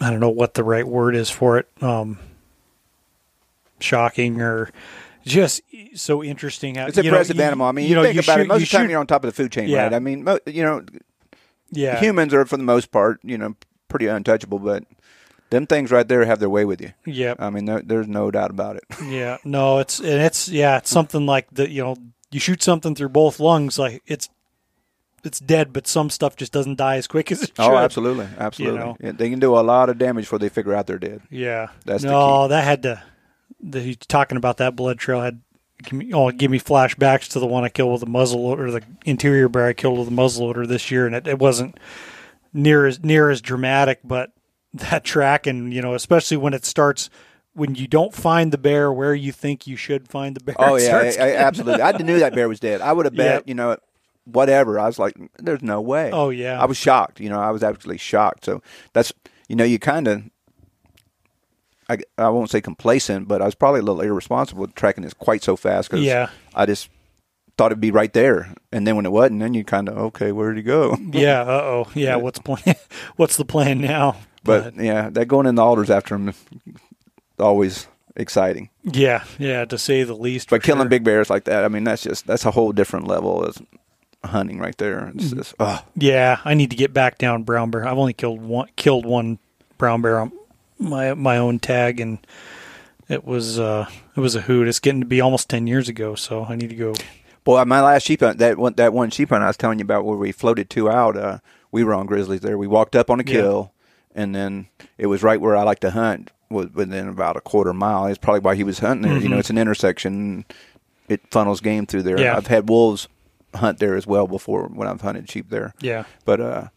I don't know what the right word is for it. Um, shocking or just so interesting. How, it's a know, impressive you- animal. I mean, you, you know, think you about it. Most of the time, shoot- you're on top of the food chain, Yeah. right? I mean, you know, yeah, humans are for the most part, you know, pretty untouchable, but them things right there have their way with you. yeah, I mean, there, there's no doubt about it. yeah. No, it's and it's yeah, it's something like that. You know, you shoot something through both lungs, like it's it's dead, but some stuff just doesn't die as quick as it oh, should. Oh, absolutely, absolutely. You know. Yeah, they can do a lot of damage before they figure out they're dead. Yeah. That's the no, that had to. The, he talking about that blood trail had. give me- Oh, give me flashbacks to the one I killed with a muzzle or the interior bear I killed with a muzzle loader this year, and it, it wasn't near as near as dramatic, but that track and you know, especially when it starts when you don't find the bear where you think you should find the bear. Oh yeah, I, I, absolutely. I knew that bear was dead. I would have bet, Yep. you know, whatever. I was like, there's no way. Oh, yeah. I was shocked. You know, I was absolutely shocked. So that's, you know, you kind of, I, I won't say complacent, but I was probably a little irresponsible tracking this quite so fast because Yeah. I just thought it'd be right there, and then when it wasn't, then you kind of okay, where'd he go? yeah. Uh oh. Yeah. What's plan? What's the plan now? But yeah, that going in the alders after him, always exciting. yeah, yeah, to say the least. But killing sure. big bears like that, I mean, that's just that's a whole different level of hunting right there. It's Mm-hmm. just, oh, Yeah, I need to get back down brown bear. I've only killed one killed one brown bear on my my own tag, and it was uh it was a hoot. It's getting to be almost ten years ago, so I need to go. boy, my last sheep hunt, that one, that one sheep hunt I was telling you about where we floated two out, uh, we were on grizzlies there. We walked up on a Yeah. kill, and then it was right where I like to hunt, was within about a quarter mile. It's probably why he was hunting there. You know, it's an intersection. It funnels game through there. Mm-hmm. Yeah. I've had wolves hunt there as well before when I've hunted sheep there. Yeah, But uh,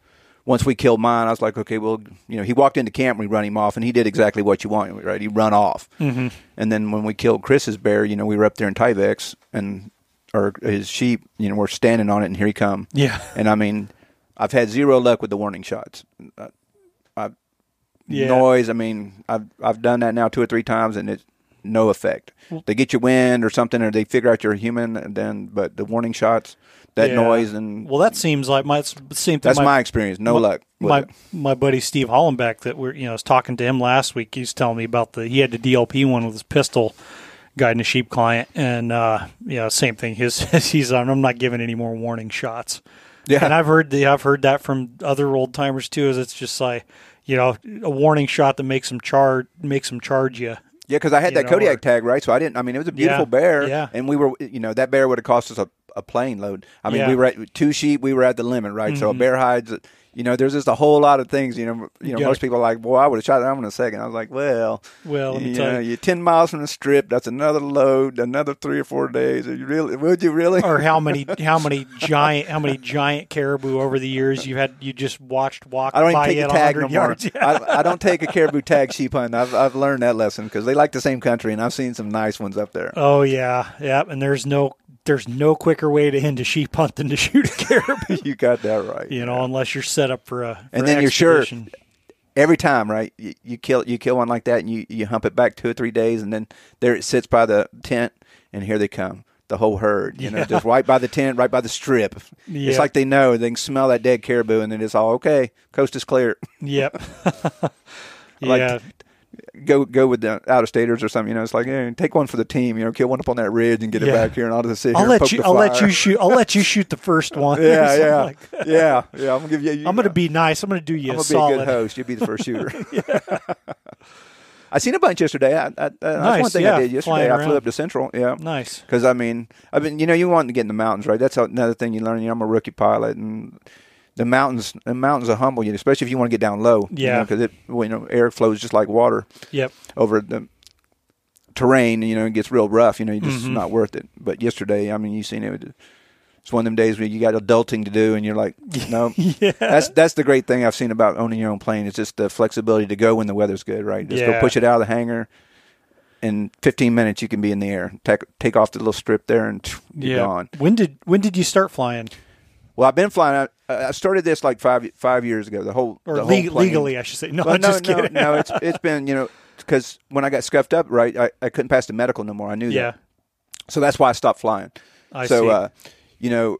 once we killed mine, I was like, okay, well, you know, he walked into camp, we run him off, and he did exactly what you want, right? He run off. Mm-hmm. And then when we killed Chris's bear, you know, we were up there in Tyvex, and or his sheep, you know, we're standing on it, and here he come. yeah, And I mean, I've had zero luck with the warning shots. Uh, I, Yeah. Noise. I mean, I've I've done that now two or three times, and it's no effect. They get you wind or something, or they figure out you're a human, and then but the warning shots, that Yeah. noise, and Well, that seems like my same thing. that's my, experience. No my, luck. My it. my buddy Steve Hollenbeck that we're you know I was talking to him last week. He's telling me about the he had the DLP one with his pistol guiding a sheep client, and uh, yeah, same thing. His he's on. I'm not giving any more warning shots. Yeah. and I've heard the I've heard that from other old timers too. Is it's just like you know a warning shot that makes them charge makes them charge you. Yeah, because I had that know, Kodiak or- tag, right? So I didn't. I mean, it was a beautiful Yeah, bear, yeah. and we were, you know, that bear would have cost us a, a plane load. I mean, Yeah. we were at two sheep. We were at the limit, right? So a mm-hmm. bear hides. You know, there's just a whole lot of things. You know, you know, Yeah. most people are like, "Boy, I would have shot that one in a second. I was like, "Well, Well, let me you tell know, you. you're ten miles from the strip. That's another load, another three or four days. Are you really? Would you really? or how many how many giant how many giant caribou over the years you had you just watched walk I don't even take a tag no more. Yeah. I, I don't take a caribou tag sheep hunt. I've I've learned that lesson because they like the same country, and I've seen some nice ones up there. Oh yeah, yeah, and there's no there's no quicker way to end a sheep hunt than to shoot a caribou. you got that right. you know, unless you're set up for a for And then you're sure- every time, right? You, you kill you kill one like that, and you you hump it back two or three days, and then there it sits by the tent, and here they come, the whole herd. You know, just right by the tent, right by the strip. Yeah. It's like they know they can smell that dead caribou, and then it's all okay. Coast is clear. Yep. Like- yeah. Go go with the out of staters or something. You know, it's like hey, take one for the team. You know, kill one up on that ridge and get Yeah. it back here, and I'll just sit here. I'll and let you. the I'll let you shoot. I'll let you shoot the first one. Yeah, yeah, like yeah, yeah. I'm gonna give you. you I'm going to be nice. I'm going to do you I'm a gonna be a solid. good host. You'll be the first shooter. I seen a bunch yesterday. I, I, uh, that's one thing yeah, I did yesterday. I flew up to Central. Yeah, Nice. because I mean, I mean, you know, you want to get in the mountains, right? That's another thing you learn. You know, I'm a rookie pilot, and the mountains, the mountains will humble you, know, especially if you want to get down low. Yeah. because it, well, you know, air flows just like water Yep. over the terrain. You know, it gets real rough. You know, you just Mhm. not worth it. But yesterday, I mean, you seen it. It's one of them days where you got adulting to do, and you're like, no. Yeah. That's that's the great thing I've seen about owning your own plane. It's just the flexibility to go when the weather's good, right? Just Yeah. go push it out of the hangar. In 15 minutes, you can be in the air. Take take off the little strip there, and you're yeah. gone. When did when did you start flying? Well, I've been flying. I, I started this like five five years ago. The whole Or the whole leg- legally, I should say. No, Well, no, just no, no. It's it's been you know because when I got scuffed up, right, I, I couldn't pass the medical no more. I knew yeah. that, so that's why I stopped flying. I so see. uh, you know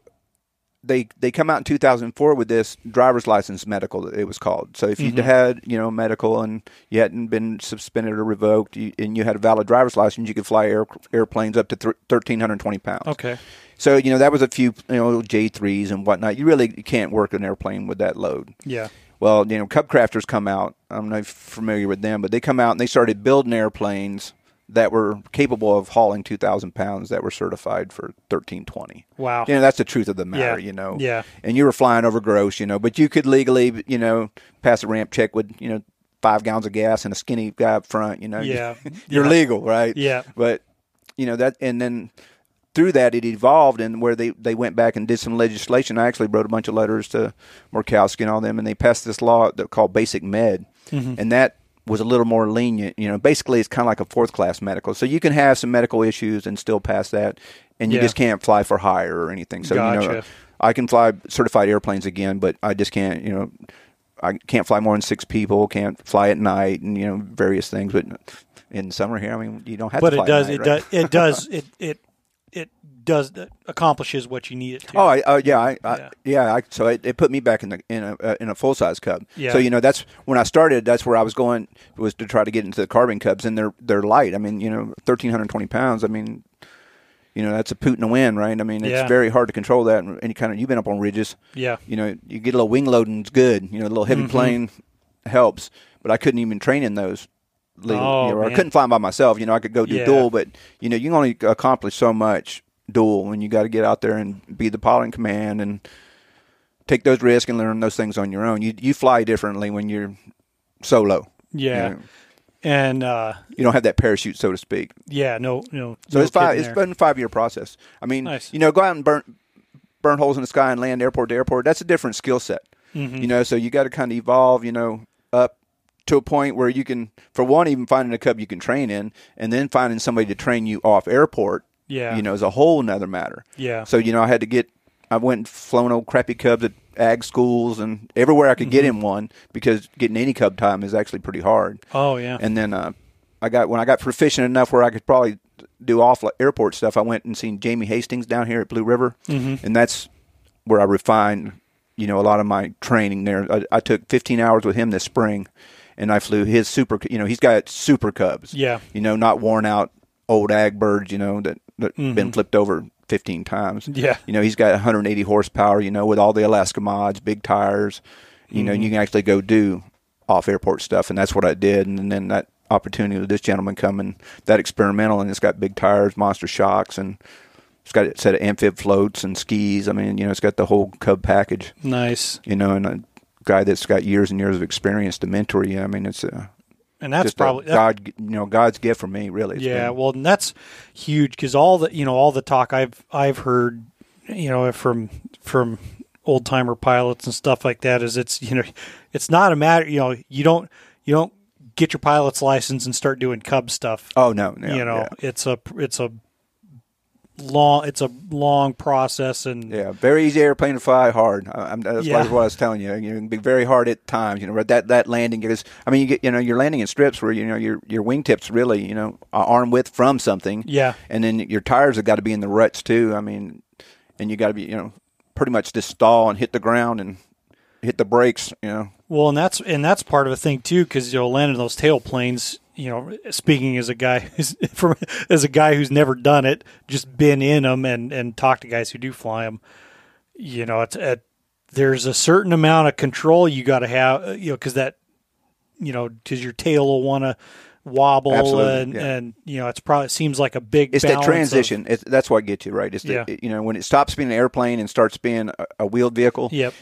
they they come out in 2004 with this driver's license medical that it was called so if you Mhm. had you know medical and you hadn't been suspended or revoked you, and you had a valid driver's license you could fly air, airplanes up to th- 1320 pounds okay. so you know that was a few you know j3s and whatnot you really can't work an airplane with that load Yeah. well, you know, Cub Crafters come out. I'm not familiar with them, but they come out and they started building airplanes that were capable of hauling 2,000 pounds that were certified for 1320. Wow. You know, that's the truth of the matter, Yeah. you know. Yeah. And you were flying over gross, you know, but you could legally, you know, pass a ramp check with, you know, five gallons of gas and a skinny guy up front, you know. Yeah. You're Yeah. legal, right? Yeah. But, you know, that, and then through that, it evolved and where they, they went back and did some legislation. I actually wrote a bunch of letters to Murkowski and all them, and they passed this law that called Basic Med. Mm-hmm. And that was a little more lenient. You know, basically, it's kind of like a fourth class medical. So you can have some medical issues and still pass that, and you Yeah. just can't fly for hire or anything. So, you know, I can fly certified airplanes again, but I just can't, you know, I can't fly more than six people, can't fly at night, and, you know, various things. But in summer here, I mean, you don't have But to fly it does. night, it right? does. It does. It it it does it accomplishes what you need it to. Oh, I, uh, yeah, I, I, Yeah. yeah. I, so it, it put me back in the in a uh, in a full size cub. Yeah. So you know that's when I started. That's where I was going was to try to get into the carbon cubs, and they're they're light. I mean, you know, thirteen hundred twenty pounds. I mean, you know, that's a poot in the wind, right? I mean, it's Yeah. very hard to control that. And any kind of you've been up on ridges. yeah. You know, you get a little wing loading, it's good. You know, a little heavy Mhm. plane helps, but I couldn't even train in those. Legal- Oh, you know, I couldn't fly by myself. You know, I could go do Yeah. dual, but you know, you can only accomplish so much dual when you got to get out there and be the pilot in command and take those risks and learn those things on your own. You you fly differently when you're solo. Yeah. You, know, And uh, you don't have that parachute, so to speak. yeah, no, no. So no it's five. It's been a five year process. I mean, Nice. you know, go out and burn burn holes in the sky and land airport to airport. That's a different skill set. Mhm. You know, so you got to kind of evolve. You know, up to a point where you can, for one, even finding a cub you can train in, and then finding somebody to train you off airport. Yeah. You know, is a whole another matter. Yeah. So you know, I had to get. I went and flown old crappy cubs at ag schools and everywhere I could get Mm-hmm. in one because getting any cub time is actually pretty hard. Oh yeah. And then uh, I got when I got proficient enough where I could probably do off airport stuff. I went and seen Jamie Hastings down here at Blue River, Mhm. and that's where I refined, you know, a lot of my training there. I, I took 15 hours with him this spring, and I flew his super. You know, he's got super cubs. Yeah. You know, not worn out old ag birds. You know that that been Mhm. flipped over 15 times. Yeah. You know, he's got 180 horsepower. You know, with all the Alaska mods, big tires. You know, and you can actually go do off airport stuff, and that's what I did. And then that opportunity with this gentleman coming, that experimental, and it's got big tires, monster shocks, and It's got a set of amphib floats and skis. I mean, you know, it's got the whole Cub package. Nice. You know, and guy that's got years and years of experience to mentor you. I mean, it's a And that's probably God, you know, God's gift for me. Really. It's yeah been- well and that's huge because all the you know all the talk i've i've heard you know from from old timer pilots and stuff like that is it's you know it's not a matter you know you don't you don't get your pilot's license and start doing cub stuff Oh no. yeah, you know Yeah. it's a it's a long it's a long process and Yeah, very easy airplane to fly, hard. I- I'm, that's Yeah. what I was telling you. You can be very hard at times. You know, but that that landing is. I mean, you get you know you're landing in strips where you know your your wingtips really you know are arm width from something. Yeah. and then your tires have got to be in the ruts too. I mean, and you got to be you know pretty much just stall and hit the ground and hit the brakes. You know, Well, and that's and that's part of the thing too, because you'll land in those tail planes. You know, speaking as a guy who's from as a guy who's never done it, just been in them and and talked to guys who do fly them. You know, it's at there's a certain amount of control you got to have. uh, You know, because that you know, because your tail will want to wobble Absolutely, and yeah. and you know, it's probably it seems like a big. it's that balance of- transition. It's, that's what gets you right. It's the, Yeah. you know when it stops being an airplane and starts being a, a wheeled vehicle. Yep.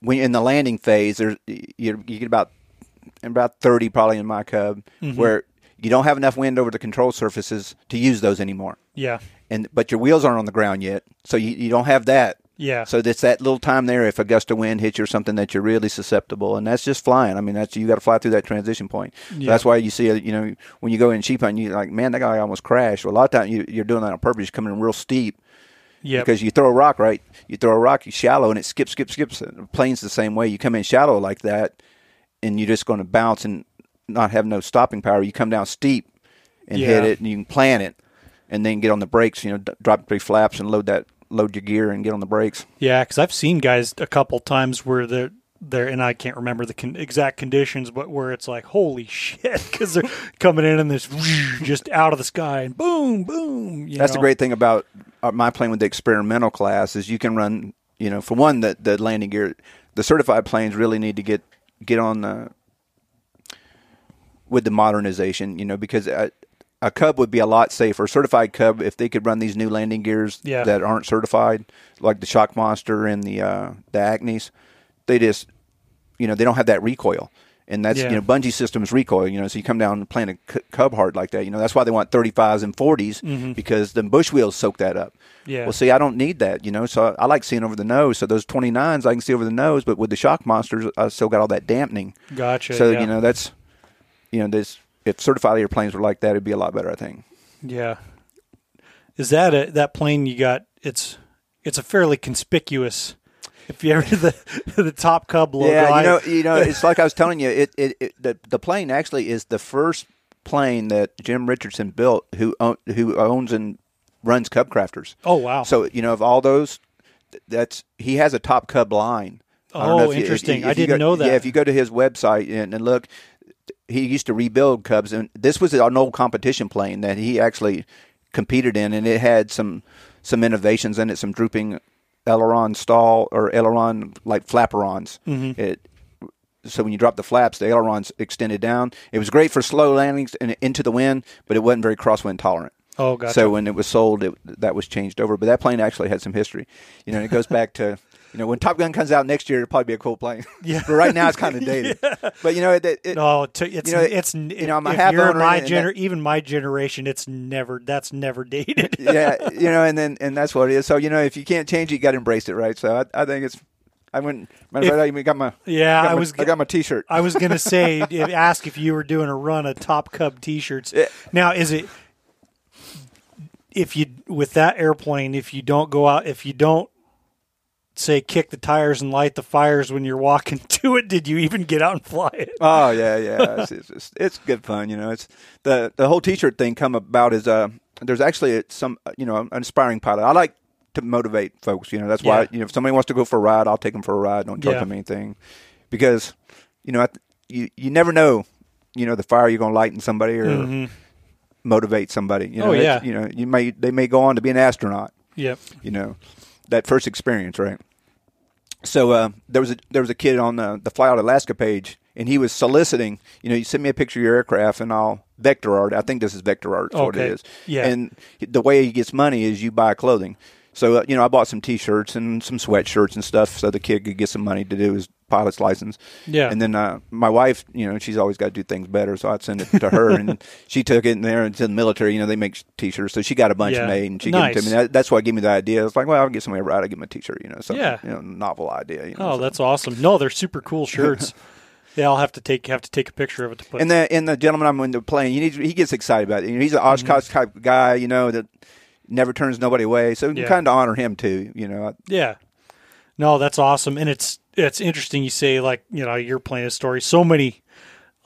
when in the landing phase, there's you, you get about about thirty probably in my cub Mm-hmm. where you don't have enough wind over the control surfaces to use those anymore, Yeah. and but your wheels aren't on the ground yet, so you, you don't have that. Yeah. So it's that little time there if a gust of wind hits you or something that you're really susceptible, and that's just flying. I mean, that's you got to fly through that transition point. So that's why you see, you know, when you go in sheep hunting, you're like, man, that guy almost crashed. Well, a lot of times you, you're doing that on purpose. You're coming in real steep, Yeah. because you throw a rock right, you throw a rock, you shallow, and it skips, skips, skips. The plane's the same way. You come in shallow like that, and you're just going to bounce and not have no stopping power. You come down steep and hit it, and you can plan it, and then get on the brakes. You know, d- drop three flaps and load that, load your gear, and get on the brakes. Yeah, because I've seen guys a couple times where they're there, and I can't remember the con- exact conditions, but where it's like, holy shit, because they're coming in in this just out of the sky and boom, boom. That's know? the great thing about uh, my plane with the experimental class is you can run. You know, for one, that the landing gear, the certified planes really need to get get on the with the modernization. You know, because a, a Cub would be a lot safer. Certified Cub, if they could run these new landing gears Yeah. that aren't certified, like the Shock Monster and the uh, the Acmes, they just you know they don't have that recoil. And that's Yeah. you know bungee systems recoil. You know, so you come down and plant a c- cub hard like that. You know, that's why they want 35s and 40s because the bush wheels soak that up. Mm-hmm. Yeah. Well, see, I don't need that. You know, so I, I like seeing over the nose. So those 29s, I can see over the nose. But with the shock monsters, I still got all that dampening. Gotcha. so yeah. you know, that's you know, this if certified airplanes were like that, it'd be a lot better. I think. Yeah. Is that a that plane you got? It's it's a fairly conspicuous. If you ever the the top cub logo, Yeah, you know, you know, it's like I was telling you. It, it, it the the plane actually is the first plane that Jim Richardson built, who own, who owns and runs Cub Crafters. oh wow. So you know, of all those, that's he has a top Cub line. Oh, if you- if- interesting. if I didn't go- know that. Yeah, if you go to his website and, and look, he used to rebuild Cubs, and this was an old competition plane that he actually competed in, and it had some some innovations in it, some drooping aileron stall or aileron like flaperons. Mm-hmm. It so when you drop the flaps, the ailerons extended down. It was great for slow landings and into the wind, but it wasn't very crosswind tolerant. oh, gotcha. So when it was sold, it, that was changed over. But that plane actually had some history. You know, it goes back to you know when Top Gun comes out next year, it'll probably be a cool plane. Yeah. but right now it's kind of dated. But you know, it, it, No, to, it's you know, it's you know, I'm a if half you're owner my gener- that- even my generation, it's never that's never dated. yeah, you know, and then and that's what it is. So you know, if you can't change it, you got to embrace it, right? So I, I think it's. I went. Matter of If- fact, I got my. Yeah, got I my- was I got my T-shirt. I was gonna say ask if you were doing a run of Top Cub T-shirts. Yeah. Now, is it if you with that airplane? If you don't go out, if you don't say kick the tires and light the fires when you're walking to it, did you even get out and fly it? Oh yeah, yeah. It's, it's, it's, good fun. You know, it's the the whole T-shirt thing come about is uh there's actually some you know an inspiring pilot. I like to motivate folks. You know, that's why Yeah. you know if somebody wants to go for a ride, I'll take them for a ride. Don't charge Yeah. them anything because you know I th- you you never know you know the fire you're going to light in somebody or motivate somebody. You know, Mm-hmm. Oh, yeah. You know, you may they may go on to be an astronaut Yep. you know, that first experience, right? So uh, there was a there was a kid on the the Fly Out Alaska page, and he was soliciting. You know, you send me a picture of your aircraft, and I'll vector art. I think this is vector art. Is what it is. Yeah. And the way he gets money is you buy clothing. So uh, you know, I bought some T-shirts and some sweatshirts and stuff, so the kid could get some money to do his pilot's license. Yeah. And then uh, my wife, you know, she's always got to do things better, so I'd send it to her, and she took it in there into the military. You know, they make T-shirts, so she got a bunch Yeah. made, and she Nice. gave them to me. That, that's what gave me the idea. It's like, well, I'll get somebody to write. I'll give them a T-shirt. You know, so Yeah. you know, novel idea. You know, Oh, so- that's awesome. No, they're super cool shirts. yeah, I'll have to take have to take a picture of it to put. And the and the gentleman I'm in the plane, you need, he gets excited about it. You know, he's an Mm-hmm. Oshkosh type guy, you know, that never turns nobody away. So you Yeah. kind of honor him too. You know, Yeah. No, that's awesome, and it's it's interesting. You say like you know you're playing a story. So many,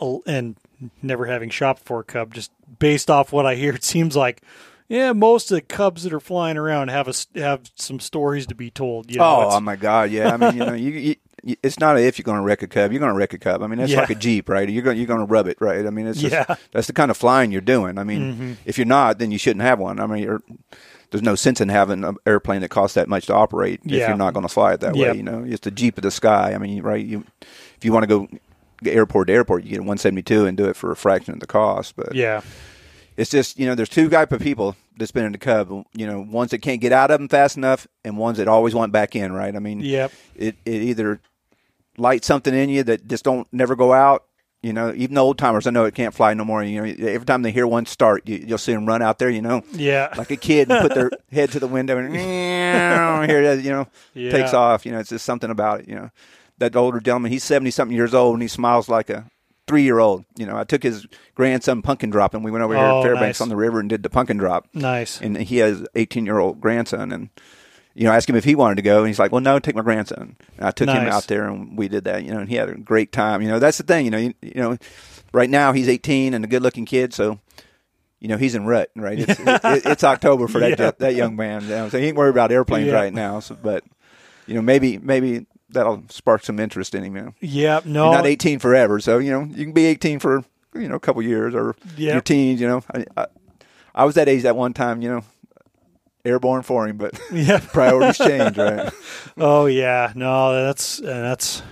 uh, and never having shopped for a cub, just based off what I hear, it seems like yeah, most of the cubs that are flying around have a have some stories to be told. You know, oh, oh my God, yeah. I mean, you know, you, you it's not a if you're going to wreck a cub, you're going to wreck a cub. I mean, it's Yeah. like a jeep, right? You're going you're going to rub it, right? I mean, it's just, Yeah. Mm-hmm. that's the kind of flying you're doing. I mean, if you're not, then you shouldn't have one. I mean, you're, there's no sense in having an airplane that costs that much to operate if you're not going to fly it that Yep. way. You know, it's the jeep of the sky. I mean, right? You if you want to go airport to airport, you get a 172 and do it for a fraction of the cost. But yeah, it's just you know there's two type of people that's been in the cub you know ones that can't get out of them fast enough and ones that always want back in right i mean Yep. it, it either lights something in you that just don't never go out you know even the old timers i know it can't fly no more you know every time they hear one start you, you'll see them run out there you know yeah, like a kid and put their head to the window and here it is, you know Yeah. takes off you know it's just something about it you know that older gentleman he's 70 something years old and he smiles like a three year old you know i took his grandson pumpkin drop and we went over here Oh, at fairbanks nice. on the river and did the pumpkin drop nice. and he has 18 year old grandson and you know, asked him if he wanted to go, and he's like, "Well, no, take my grandson." And I took him out there, and we did that. You know, and he had a great time. You know, that's the thing. You know, you, you know, right now he's 18 and a good looking kid, so you know he's in rut. Right, it's, it, it's October for that Yeah. that young man. You know, so he ain't worried about airplanes Yeah. right now. So, but you know, maybe maybe that'll spark some interest in him. You know, Yeah, no, you're not 18 forever, so you know you can be 18 for you know a couple years or Yep. your teens. You know, I, I, I was that age at one time. You know, airborne for him, but yeah. priorities change, right? Oh yeah, no, that's and that's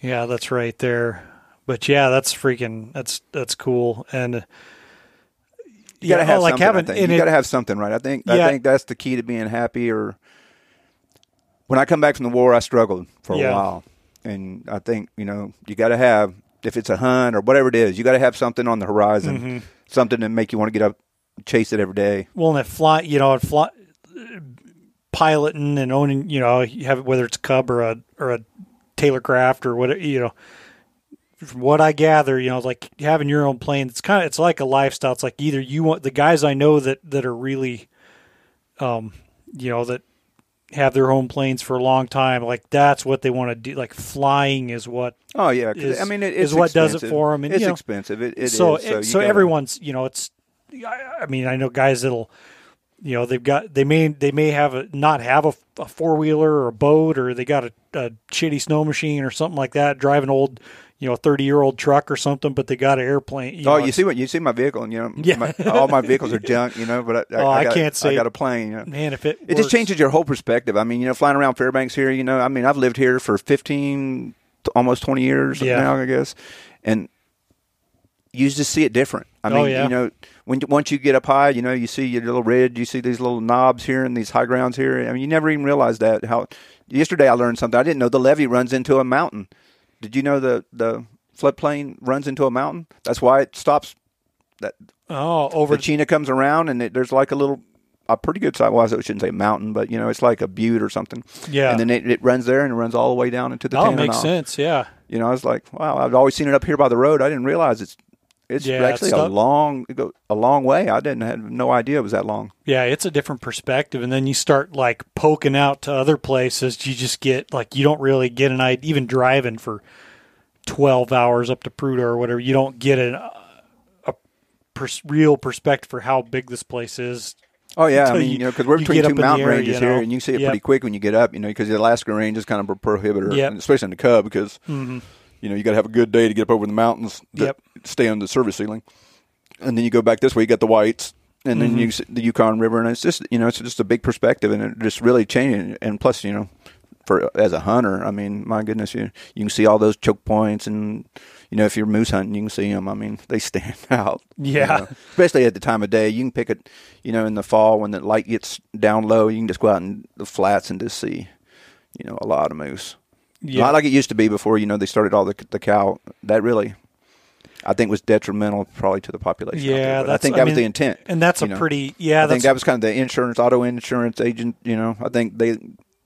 yeah, that's right there. But yeah, that's freaking that's that's cool and You gotta yeah, have oh, like something. having. You it- gotta have something, right? I think Yeah. I think that's the key to being happy. Or when I come back from the war, I struggled for a Yeah. while, and I think you know you got to have if it's a hunt or whatever it is, you got to have something on the horizon, Mm-hmm. something to make you want to get up, chase it every day. well, and it fly, you know, it fly, piloting and owning, you know, you have whether it's a Cub or a or a Taylorcraft or what, you know. From what I gather, you know, like having your own plane, it's kind of it's like a lifestyle. It's like either you want the guys I know that that are really, um, you know, that have their own planes for a long time. Like that's what they want to do. Like flying is what Oh yeah, Is- I mean it, is what does it for them. and, it's you know, expensive. It, it so is, it- so gotta- everyone's you know it's I, I mean I know guys that'll you know they've got they may they may have a not have a, a four wheeler or a boat or they got a, a shitty snow machine or something like that drive an old you know thirty year old truck or something but they got an airplane you Oh, know, you see what you see my vehicle, and you know, Yeah. my, all my vehicles are junk, you know. But I, Oh, I got, can't say- I got a plane. You know. man if it It just changes your whole perspective. I mean, you know, flying around Fairbanks here, you know, I mean, I've lived here for 15, almost 20 years Yeah. now, I guess. And you just see it different. I Oh, mean, yeah. you know, when once you get up high, you know, you see your little ridge, you see these little knobs here and these high grounds here. I mean, you never even realized that. How yesterday I learned something. I didn't know the levee runs into a mountain. Did you know the the floodplain runs into a mountain? That's why it stops. That oh over the Chena comes around and it, there's like a little, a pretty good size. Well, I shouldn't say mountain, but you know, it's like a butte or something. yeah And then it, it runs there and it runs all the way down into the oh Tanana. makes sense yeah You know, I was like, wow, I've always seen it up here by the road. I didn't realize it's it's Yeah, actually it's a long go- a long way. I didn't have no idea it was that long. Yeah, it's a different perspective, and then you start like poking out to other places. You just get like you don't really get an idea. Even driving for twelve hours up to Prudhoe or whatever, you don't get an, a pers- real perspective for how big this place is. Oh yeah, I mean, you- you know, because we're between two up in the mountain air, ranges you here, and you can see it Yep. pretty quick when you get up. You know, because the Alaska range is kind of a prohibitor, Yep. especially in the Cub, because Mm-hmm. You know you got to have a good day to get up over the mountains. That Yep. Stay on the service ceiling, and then you go back this way. You got the whites, and then Mm-hmm. you see the Yukon River, and it's just you know it's just a big perspective, and it just really changing. And plus, you know, for as a hunter, I mean, my goodness, you you can see all those choke points and you know, if you're moose hunting, you can see them. I mean, they stand out. you Yeah. know, especially at the time of day. You can pick it, you know, in the fall when the light gets down low. You can just go out in the flats and just see, you know, a lot of moose. Yeah. Not like it used to be before. You know, they started all the the cow. That really, I think, was detrimental probably to the population. Yeah, I think I that was mean, the intent. and that's a know. pretty yeah. I think that was kind of the insurance, auto insurance agent. You know, I think they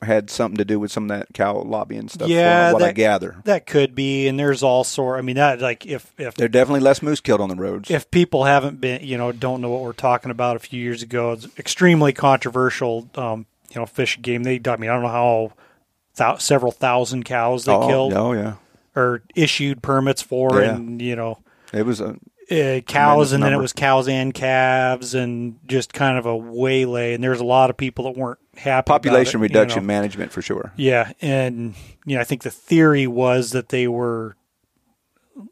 had something to do with some of that cow lobbying stuff. Yeah, what I that- gather. that could be, and there's all sort. I mean, that like if if There definitely less moose killed on the roads. if people haven't been, you know, don't know what we're talking about, a few years ago, it's extremely controversial. Um, you know, fish game. They, I mean, I don't know how thou- several thousand cows they oh, killed oh yeah, or issued permits for, Yeah. and you know, it was a uh, cows, and then it was cows and calves, and just kind of a waylay. And there's a lot of people that weren't happy. population it, you reduction know. management for sure. Yeah, and you know, I think the theory was that they were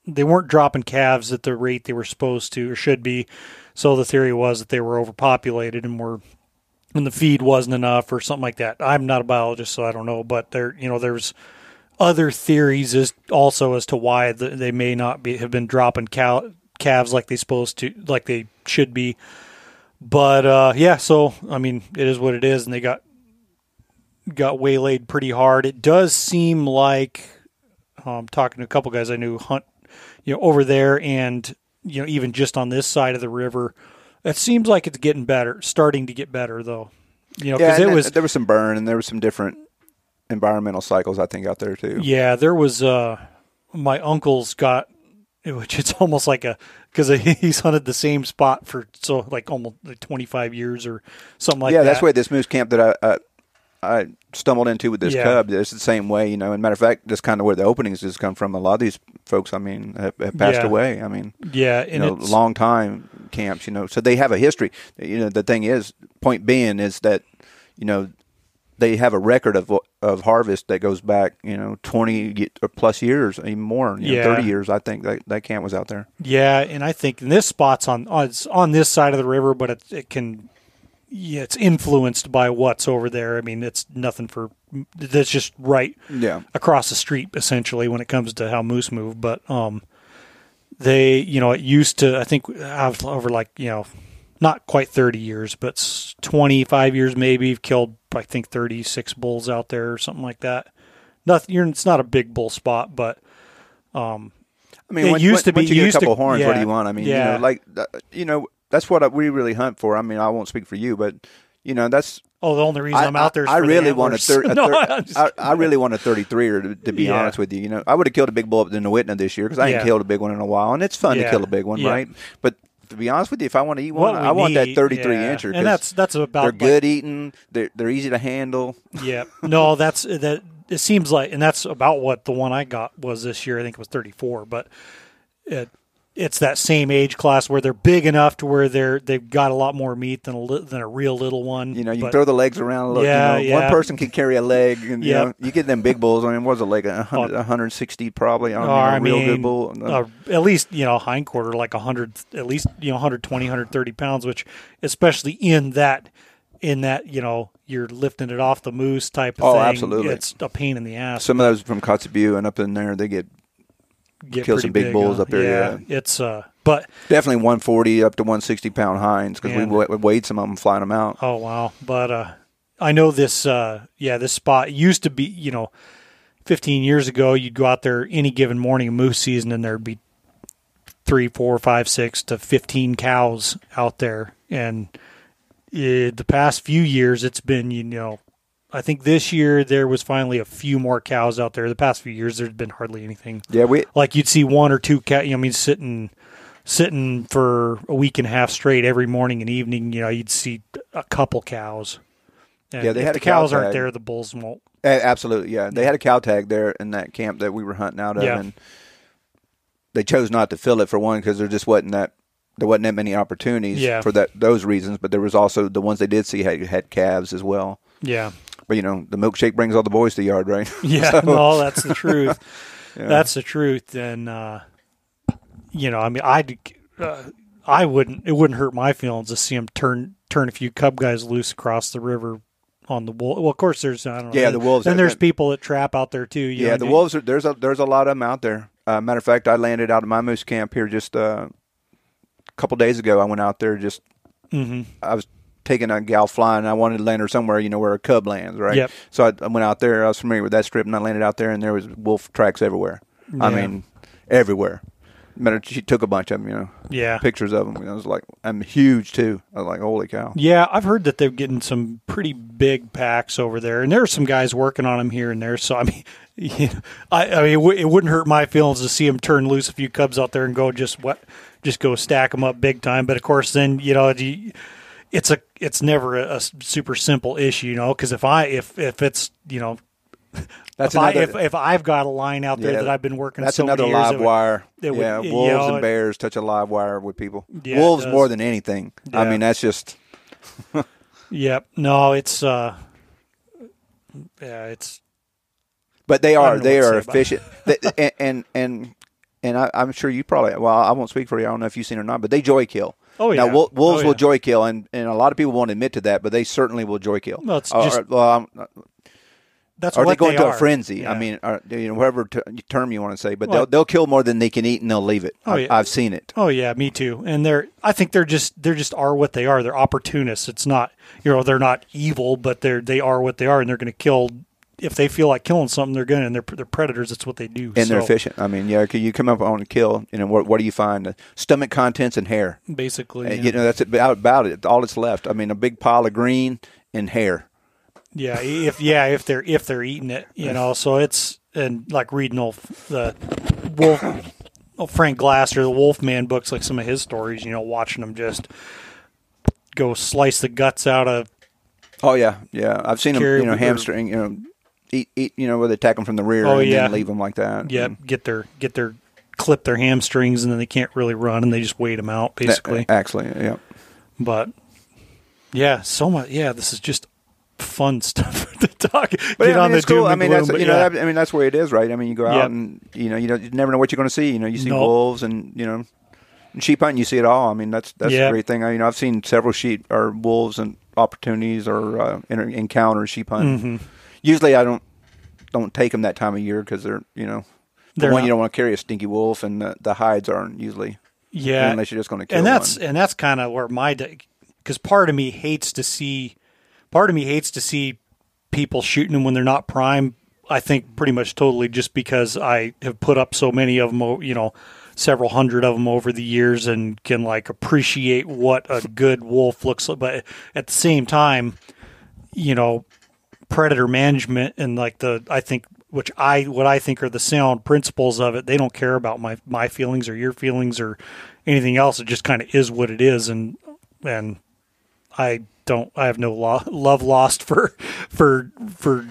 they weren't dropping calves at the rate they were supposed to or should be. So the theory was that they were overpopulated and were and the feed wasn't enough or something like that. I'm not a biologist, so I don't know, but there you know there's other theories as also as to why the, they may not be have been dropping cow, calves like they supposed to like they should be. But uh, yeah, so I mean, it is what it is, and they got got waylaid pretty hard. It does seem like um, talking to a couple guys I knew hunt, you know, over there, and you know, even just on this side of the river, it seems like it's getting better, starting to get better though. You know, Yeah, because and it was there was some burn and there was some different environmental cycles I think out there too. Yeah, there was uh my uncle's got which it's almost like a because he's hunted the same spot for so like almost like 25 years or something like yeah, that. Yeah, that's why this moose camp that I, I I stumbled into with this Yeah. cub. It's the same way, you know. And matter of fact, that's kind of where the openings just come from. A lot of these folks, I mean, have, have passed Yeah. away. I mean, Yeah, you know, long time camps, you know. So they have a history. You know, the thing is, point being is that, you know, they have a record of of harvest that goes back, you know, twenty or plus years, even more, you know, Yeah. thirty years. I think that that camp was out there. yeah, and I think this spot's on on, it's on this side of the river, but it, it can yeah, it's influenced by what's over there. I mean, it's nothing for that's just right Yeah, across the street essentially when it comes to how moose move but um they you know it used to i think I've over like you know not quite 30 years but 25 years maybe you've killed i think 36 bulls out there or something like that nothing you're, it's not a big bull spot but um I mean, It when, used to be- once you get a to- couple of horns, what do you want? I mean, yeah. you know, like uh, you know, that's what we really hunt for. I mean, I won't speak for you, but you know, that's oh the only reason I, am out there is I the really want a, thir- a No, thir- I'm I, I really want a 33 or to, to be Yeah. honest with you. You know, I would have killed a big bull up in the Whitney this year because I ain't killed a big one in a while, and it's fun Yeah. to kill a big one, Yeah. right? But to be honest with you, if I want to eat one, I want that 33 yeah. incher. and that's that's about they're like- good eating. They're they're easy to handle. Yeah. No, that's that. It seems like, and that's about what the one I got was this year. I think it was 34, but it it's that same age class where they're big enough to where they're they've got a lot more meat than a li- than a real little one. You know, you but, throw the legs around. Look, Yeah, you know, yeah. one person can carry a leg. And, you know, you get them big bulls. I mean, what was it like a hundred, Oh. 160 probably on or, you know, I a real mean, good bull. uh, at least you know hindquarter like 100, at least you know 120, 130 pounds, which especially in that in that you know you're lifting it off the moose type of Oh, thing. absolutely. It's a pain in the ass. Some of those from Kotzebue and up in there, they get Get kill some big bulls up there, Yeah, it's uh, but definitely 140 up to 160 pound hinds because we weighed some of them flying them out. Oh wow! But uh, I know this. Uh, yeah, this spot used to be. You know, 15 years ago, you'd go out there any given morning of moose season, and there'd be three, four, five, six to 15 cows out there. And uh, the past few years, it's been you know. I think this year there was finally a few more cows out there. The past few years, there's been hardly anything. Yeah, we Like you'd see one or two cat. You know, I mean, sitting, sitting for a week and a half straight every morning and evening. You know, you'd see a couple cows. And Yeah, they if had the a cow cows aren't there. The bulls won't. absolutely yeah. They had a cow tag there in that camp that we were hunting out of, Yeah. and they chose not to fill it for one because there just wasn't that there wasn't that many opportunities Yeah. for that those reasons. But there was also the ones they did see had had calves as well. Yeah, But you know, the milkshake brings all the boys to the yard, right? yeah. So, no, that's the truth. yeah. That's the truth. And uh, you know, I mean, I, uh, I wouldn't. It wouldn't hurt my feelings to see them turn turn a few cub guys loose across the river on the wolf. Well, of course, there's I don't know. Yeah, the wolves- Then there's that- people that trap out there too. you yeah. know, The wolves are there's a there's a lot of them out there. Uh, matter of fact, I landed out of my moose camp here just uh, a couple days ago. I went out there just. Mm-hmm. I was taking a gal flying. And I wanted to land her somewhere, you know, where a cub lands, right? Yep. So I, I went out there. I was familiar with that strip, and I landed out there, and there was wolf tracks everywhere. I mean, everywhere. Matter, she took a bunch of them, you know, Yeah. pictures of them. I was like, I'm huge too. I was like, holy cow. Yeah, I've heard that they're getting some pretty big packs over there, and there are some guys working on them here and there. So I mean, you know, I, I mean, it, w- it wouldn't hurt my feelings to see them turn loose a few cubs out there and go just what, just go stack them up big time. But of course, then you know, you- it's a it's never a, a super simple issue, you know, because if I if if it's you know. That's if, I, another. if, if I've got a line out there Yeah, that I've been working, that's so another live wire. it would- yeah, you wolves know, and bears touch a live wire with people. Yeah, wolves more than anything. I mean, that's just. Yep. No, it's uh, yeah, it's But they are they are efficient. And and and, and I, I'm sure you probably. Well, I won't speak for you. I don't know if you've seen it or not, but they joy kill. Oh, Now yeah. wol- wolves Oh, will yeah. joy kill, and, and a lot of people won't admit to that, but they certainly will joy kill. Well, it's Or- just- or- well, I'm- uh, that's or what they go into a frenzy. Yeah. I mean, or, you know, whatever t- term you want to say, but Well- they'll they'll kill more than they can eat, and they'll leave it. Oh, I've, yeah. I've seen it. Oh yeah, me too. And they're I think they're just they're just are what they are. They're opportunists. It's not you know they're not evil, but they're they are what they are, and they're going to kill if they feel like killing something. They're going and they're they're predators. That's what they do. And they're efficient. I mean, yeah, you come up on a kill, you know, what, what do you find? Stomach contents and hair. basically. And, yeah. You know, that's about, about it. All that's left. I mean, a big pile of green and hair. Yeah, if yeah, if they're if they're eating it, you know. So it's and like reading old the wolf, oh, Frank Glaser, the Wolfman books, like some of his stories. You know, watching them just go slice the guts out of Oh yeah, yeah. I've seen them, you know, hamstring, you know, eat, eat, you know, where they attack them from the rear Oh, and yeah. then leave them like that. yeah, And get their get their clip their hamstrings, and then they can't really run, and they just wait them out basically. actually, yeah. But yeah, so much. Yeah, this is just fun stuff to talk. But get I on mean, the it's cool. I mean, gloom, that's you know, yeah. I mean, that's where it is, right? I mean, you go out Yep. and you know, you don't, you never know what you're going to see. You know, you see No. wolves and you know, sheep hunting, you see it all. I mean, that's that's Yep. a great thing. I, you know, I've seen several sheep or wolves and opportunities or uh, encounters sheep hunting. Mm-hmm. Usually, I don't don't take them that time of year because they're you know, They're one, not- you don't want to carry a stinky wolf, and the, the hides aren't usually yeah, unless you're just going to kill and that's one. and that's kind of where my because part of me hates to see part of me hates to see people shooting them when they're not prime i think pretty much totally just because i have put up so many of them you know several hundred of them over the years and can like appreciate what a good wolf looks like but at the same time you know predator management and like the I think which I what I think are the sound principles of it. They don't care about my my feelings or your feelings or anything else. It just kind of is what it is, and and I don't I have no lo- love lost for for for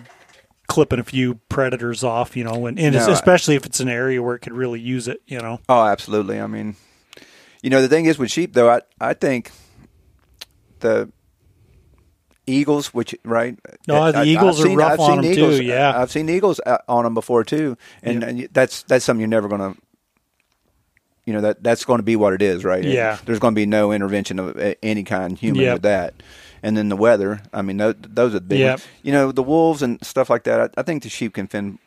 clipping a few predators off, you know, and, and No, I- especially if it's an area where it could really use it, you know. Oh, absolutely. I mean, you know, the thing is with sheep, though, I I think the eagles, which right? No, the I- I've eagles are seen- rough I've on seen 'em, eagles- too, yeah. I've seen eagles uh, on them before too, and, Yeah. and that's that's something you're never going to. You know that that's going to be what it is, right? Yeah. There's going to be no intervention of uh, any kind human Yep. with that, and then the weather. I mean, those, those are the big. Yep. You know, the wolves and stuff like that. I, I think the sheep can fend.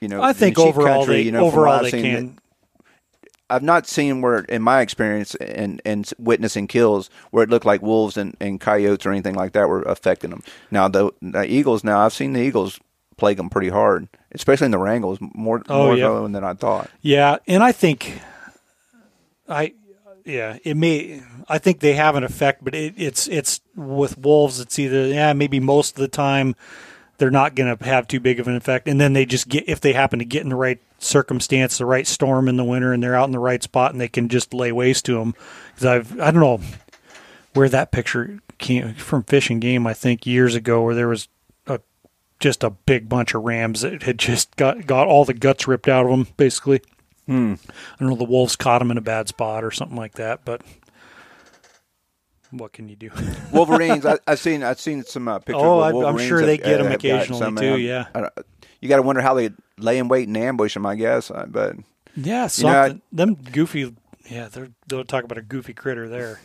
You know, I think overall country, they you know, overall they can. I've not seen where, in my experience and and witnessing kills, where it looked like wolves and, and coyotes or anything like that were affecting them. Now the, the eagles, now I've seen the eagles plague them pretty hard, especially in the Wrangells, more Oh, more yeah. than I thought. Yeah, and I think I yeah, it may I think they have an effect, but it, it's it's with wolves it's either yeah, maybe most of the time they're not going to have too big of an effect and then they just get if they happen to get in the right circumstance, the right storm in the winter and they're out in the right spot and they can just lay waste to them cuz I've I don't know where that picture came from fishing game I think years ago where there was a just a big bunch of rams that had just got got all the guts ripped out of them basically. Hmm. I don't know. The wolves caught them in a bad spot or something like that. But what can you do? Wolverines, I, I've seen I've seen some uh, pictures. Oh, of I- I'm Wolverines sure have- they get 'em have gotten occasionally, some, too, yeah. You got to wonder how they lay in wait and ambush them. I guess, uh, but yeah, You something. know, I- them goofy. Yeah, they're, they'll talk about a goofy critter there.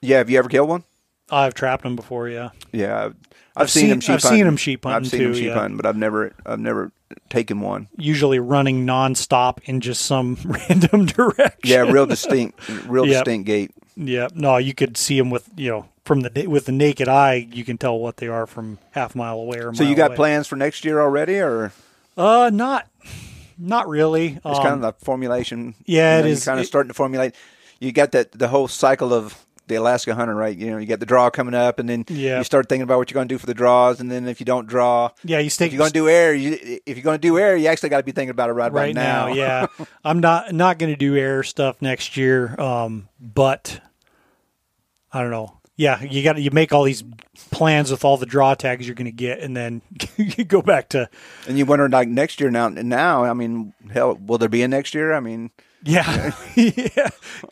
yeah. Have you ever killed one? I've trapped them before. Yeah, Yeah, I've, I've, I've seen, seen- them sheep I've seen hunting. 'em sheep I've hunting seen them too, sheep yeah. hunting, but I've never I've never taken one. usually running nonstop in just some random direction. Yeah, real distinct, real Yep. distinct gait. Yeah, no, you could see them with you know from the with the naked eye. You can tell what they are from half mile away or. So you got away. plans for next year already, or Uh, not, not really. it's kind of the formulation? yeah, you know, is. Kind of It- starting to formulate. You got that the whole cycle of the Alaska hunter, right? You know, you got the draw coming up, and then Yeah. you start thinking about what you're going to do for the draws, and then if you don't draw, yeah, you stay if you're going to do air, you, if you're going to do air, you actually got to be thinking about it right, right now. yeah, I'm not not going to do air stuff next year. Um, but I don't know. Yeah, you got you make all these plans with all the draw tags you're going to get, and then you go back to And you wonder, like next year now. Now, I mean, hell, will there be a next year? I mean, yeah, yeah.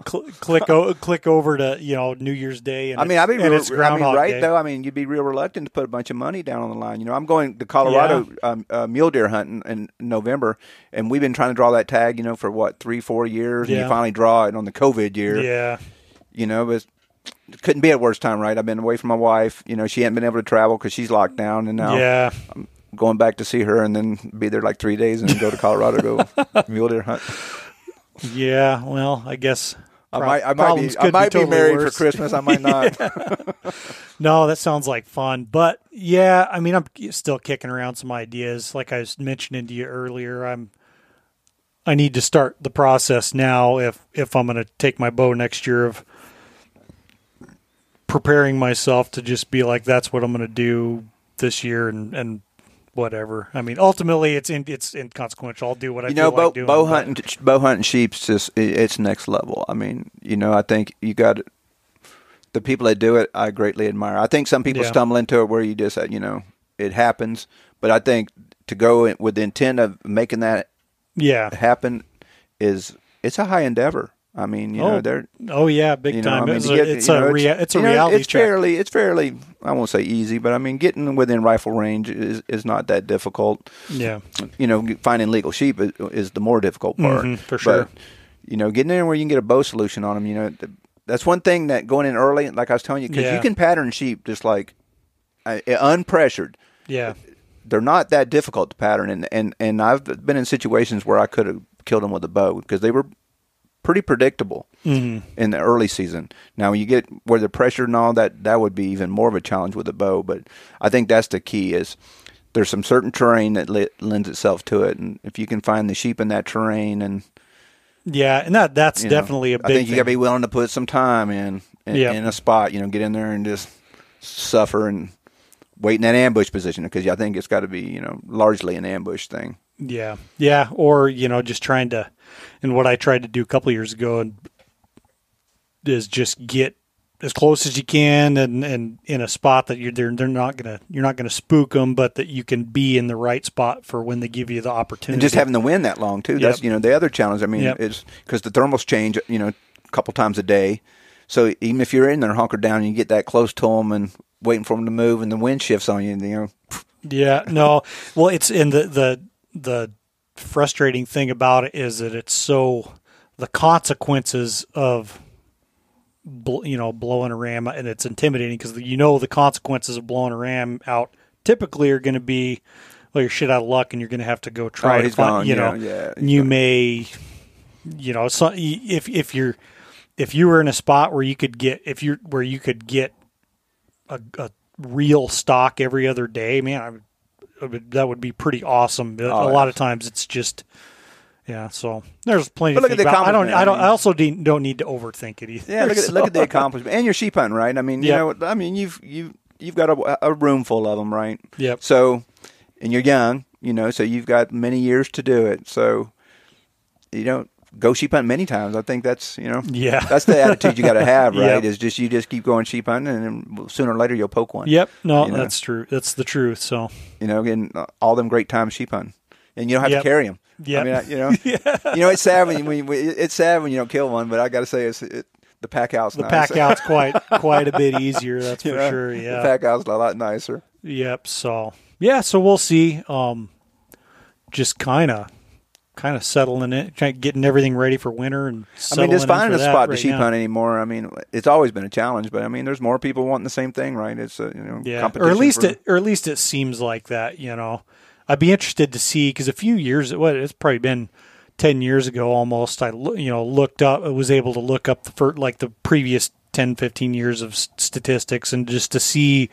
Cl- click o- click over to you know New Year's Day. And I mean, I'd be real, I mean, right Day. though. I mean, you'd be real reluctant to put a bunch of money down on the line. You know, I'm going to Colorado um, uh, mule deer hunting in November, and we've been trying to draw that tag. You know, for what three, four years, and you finally draw it on the COVID year. Yeah, You know, but it couldn't be at worse time, right? I've been away from my wife. You know, she hadn't been able to travel because she's locked down, and now yeah. I'm going back to see her, and then be there like three days, and go to Colorado to go mule deer hunt. Yeah, well, I guess I might, I might be, I might be, totally married worse. for Christmas. I might not. No, that sounds like fun. But yeah, I mean, I'm still kicking around some ideas. Like I was mentioning to you earlier, I'm I need to start the process now if if I'm going to take my bow next year of preparing myself to just be like that's what I'm going to do this year and and whatever. I mean, ultimately it's in, it's inconsequential. I'll do what I you know, feel bow, like doing. bow but- hunting, bow hunting sheep's just it- it's next level. I mean, you know, I think you got the people that do it. I greatly admire. I think some people Yeah. stumble into it where you just, uh, you know, it happens. But I think to go with the intent of making that Yeah. happen is it's a high endeavor. I mean, you Oh, know, they're Oh yeah, big you know, time. I mean, it's to a, it's you a rea- it's a you know, reality it's check. fairly, it's fairly. I won't say easy, but I mean, getting within rifle range is is not that difficult. Yeah. you know, finding legal sheep is, is the more difficult part. Mhm, for sure. But, you know, getting in where you can get a bow solution on them, you know, th- that's one thing that going in early, like I was telling you, because Yeah. you can pattern sheep just like uh, unpressured. Yeah. They're not that difficult to pattern, and and and I've been in situations where I could have killed them with a bow because they were pretty predictable Mhm. in the early season. Now, when you get where the pressure and all that, that would be even more of a challenge with a bow. But I think that's the key is there's some certain terrain that li- lends itself to it, and if you can find the sheep in that terrain, and Yeah, and that that's you know, definitely a big I think you got to be willing to put some time in in, Yeah. in a spot. You know, get in there and just suffer and wait in that ambush position because I think it's got to be you know largely an ambush thing. Yeah, yeah, or you know, just trying to, and what I tried to do a couple years ago, and is just get as close as you can, and and in a spot that you're they're, they're not gonna you're not gonna spook them, but that you can be in the right spot for when they give you the opportunity. and just having the wind that long too. That's you know the other challenge. I mean, Yep. is because the thermals change. You know, a couple times a day. So even if you're in there hunkered down, and you get that close to them and waiting for them to move, and the wind shifts on you. You know, Yeah, no. Well, it's in the the the frustrating thing about it is that it's so the consequences of bl- you know blowing a ram and it's intimidating because you know the consequences of blowing a ram out typically are going to be well you're shit out of luck and you're going to have to go try Oh, to find you yeah, know yeah, you gone. may you know so if if you're if you were in a spot where you could get if you're where you could get a, a real stock every other day, man, I would, that would be pretty awesome. Oh, a yeah. lot of times it's just, yeah. So there's plenty. But look at the about. I don't. I don't. I also de- don't need to overthink it either. yeah. Look at look at the accomplishment, and you're sheep hunting, right? I mean, you Yep. know, I mean, you've you you've got a, a room full of them, right? Yep. So, and you're young, you know, so you've got many years to do it. So, you don't go sheep hunt many times. I think that's you know Yeah. that's the attitude you got to have, right? Yep. Is just you just keep going sheep hunting, and sooner or later you'll poke one. Yep. No, You know? that's true. That's the truth. So. You know, getting all them great times sheep hunting, and you don't have Yep. to carry them. Yeah, I mean, I- you know, you know, it's sad when you, when you, it's sad when you don't kill one, but I got to say, it's it, the pack out's The nice. pack out's quite quite a bit easier. That's for know, sure. Yeah. the pack out's a lot nicer. Yep. So yeah. So we'll see. Um, just kind of kind of settling it, getting everything ready for winter. And I mean, just finding a spot to sheep now. hunt anymore. I mean, it's always been a challenge, but I mean, there's more people wanting the same thing, right? It's a you know, Yeah, or at least for- it, or at least it seems like that. You know, I'd be interested to see because a few years, what it's probably been ten years ago almost. I you know looked up, was able to look up the fir- like the previous 10, 15 years of statistics and just to see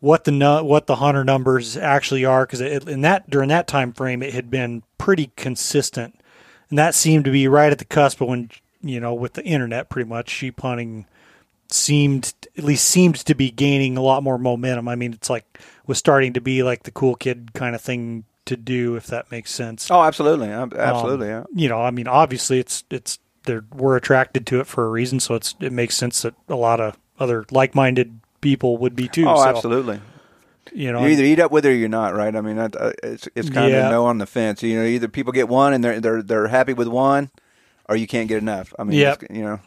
what the nu- what the hunter numbers actually are because in that during that time frame it had been pretty consistent and that seemed to be right at the cusp of when you know with the internet pretty much sheep hunting seemed at least seemed to be gaining a lot more momentum i mean it's like was starting to be like the cool kid kind of thing to do if that makes sense Oh, absolutely, absolutely. um, yeah. you know i mean obviously it's it's they're we're attracted to it for a reason so it's it makes sense that a lot of other like-minded people would be too Oh, so, absolutely. you know You either eat up with it or you're not, right? I mean, that, uh, it's it's kind Yeah. of no on the fence. You know, either people get one and they're they're they're happy with one, or you can't get enough. I mean, Yep. you know.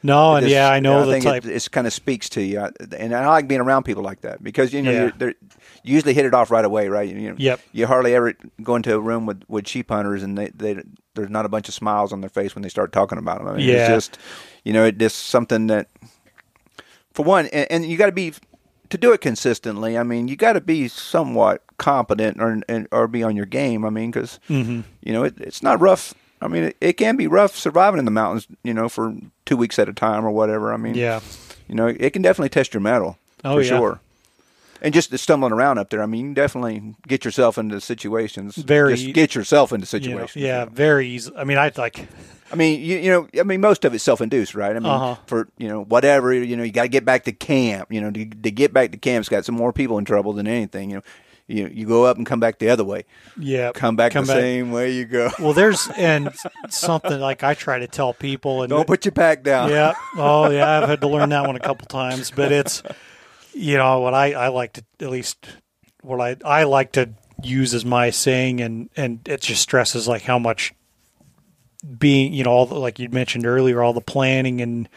no and yeah i know I the think type It, it's kind of speaks to you, and I like being around people like that because you know Yeah. you're, they're, you usually hit it off right away, right? You know, Yep. You hardly ever go into a room with, with sheep hunters, and they, they there's not a bunch of smiles on their face when they start talking about them. I mean, Yeah. it's just you know, it just something that for one, and, and you got to be to do it consistently. I mean, you got to be somewhat competent or and, or be on your game. I mean, because Mhm. you know it, it's not rough. I mean, it, it can be rough surviving in the mountains. You know, for two weeks at a time or whatever. I mean, yeah you know, it can definitely test your mettle Oh, for yeah. sure. And just stumbling around up there, I mean, you can definitely get yourself into situations. Very- just get yourself into you know, situations. yeah very easy i mean i like I mean, you, you know, I mean, most of it's self-induced, right? I mean, Uh-huh. for you know, whatever, you know, you got to get back to camp. You know, to, to get back to camp's got some more people in trouble than anything. You know, you you go up and come back the other way. yeah Come back Come the back. same way you go. well there's and something like i try to tell people and Don't put your pack down. yeah. Oh, yeah. I've had to learn that one a couple times, but it's, you know, what I, I like to, at least what I, I like to use as my saying, and, and it just stresses like how much being, you know, all the, like you mentioned earlier, all the planning and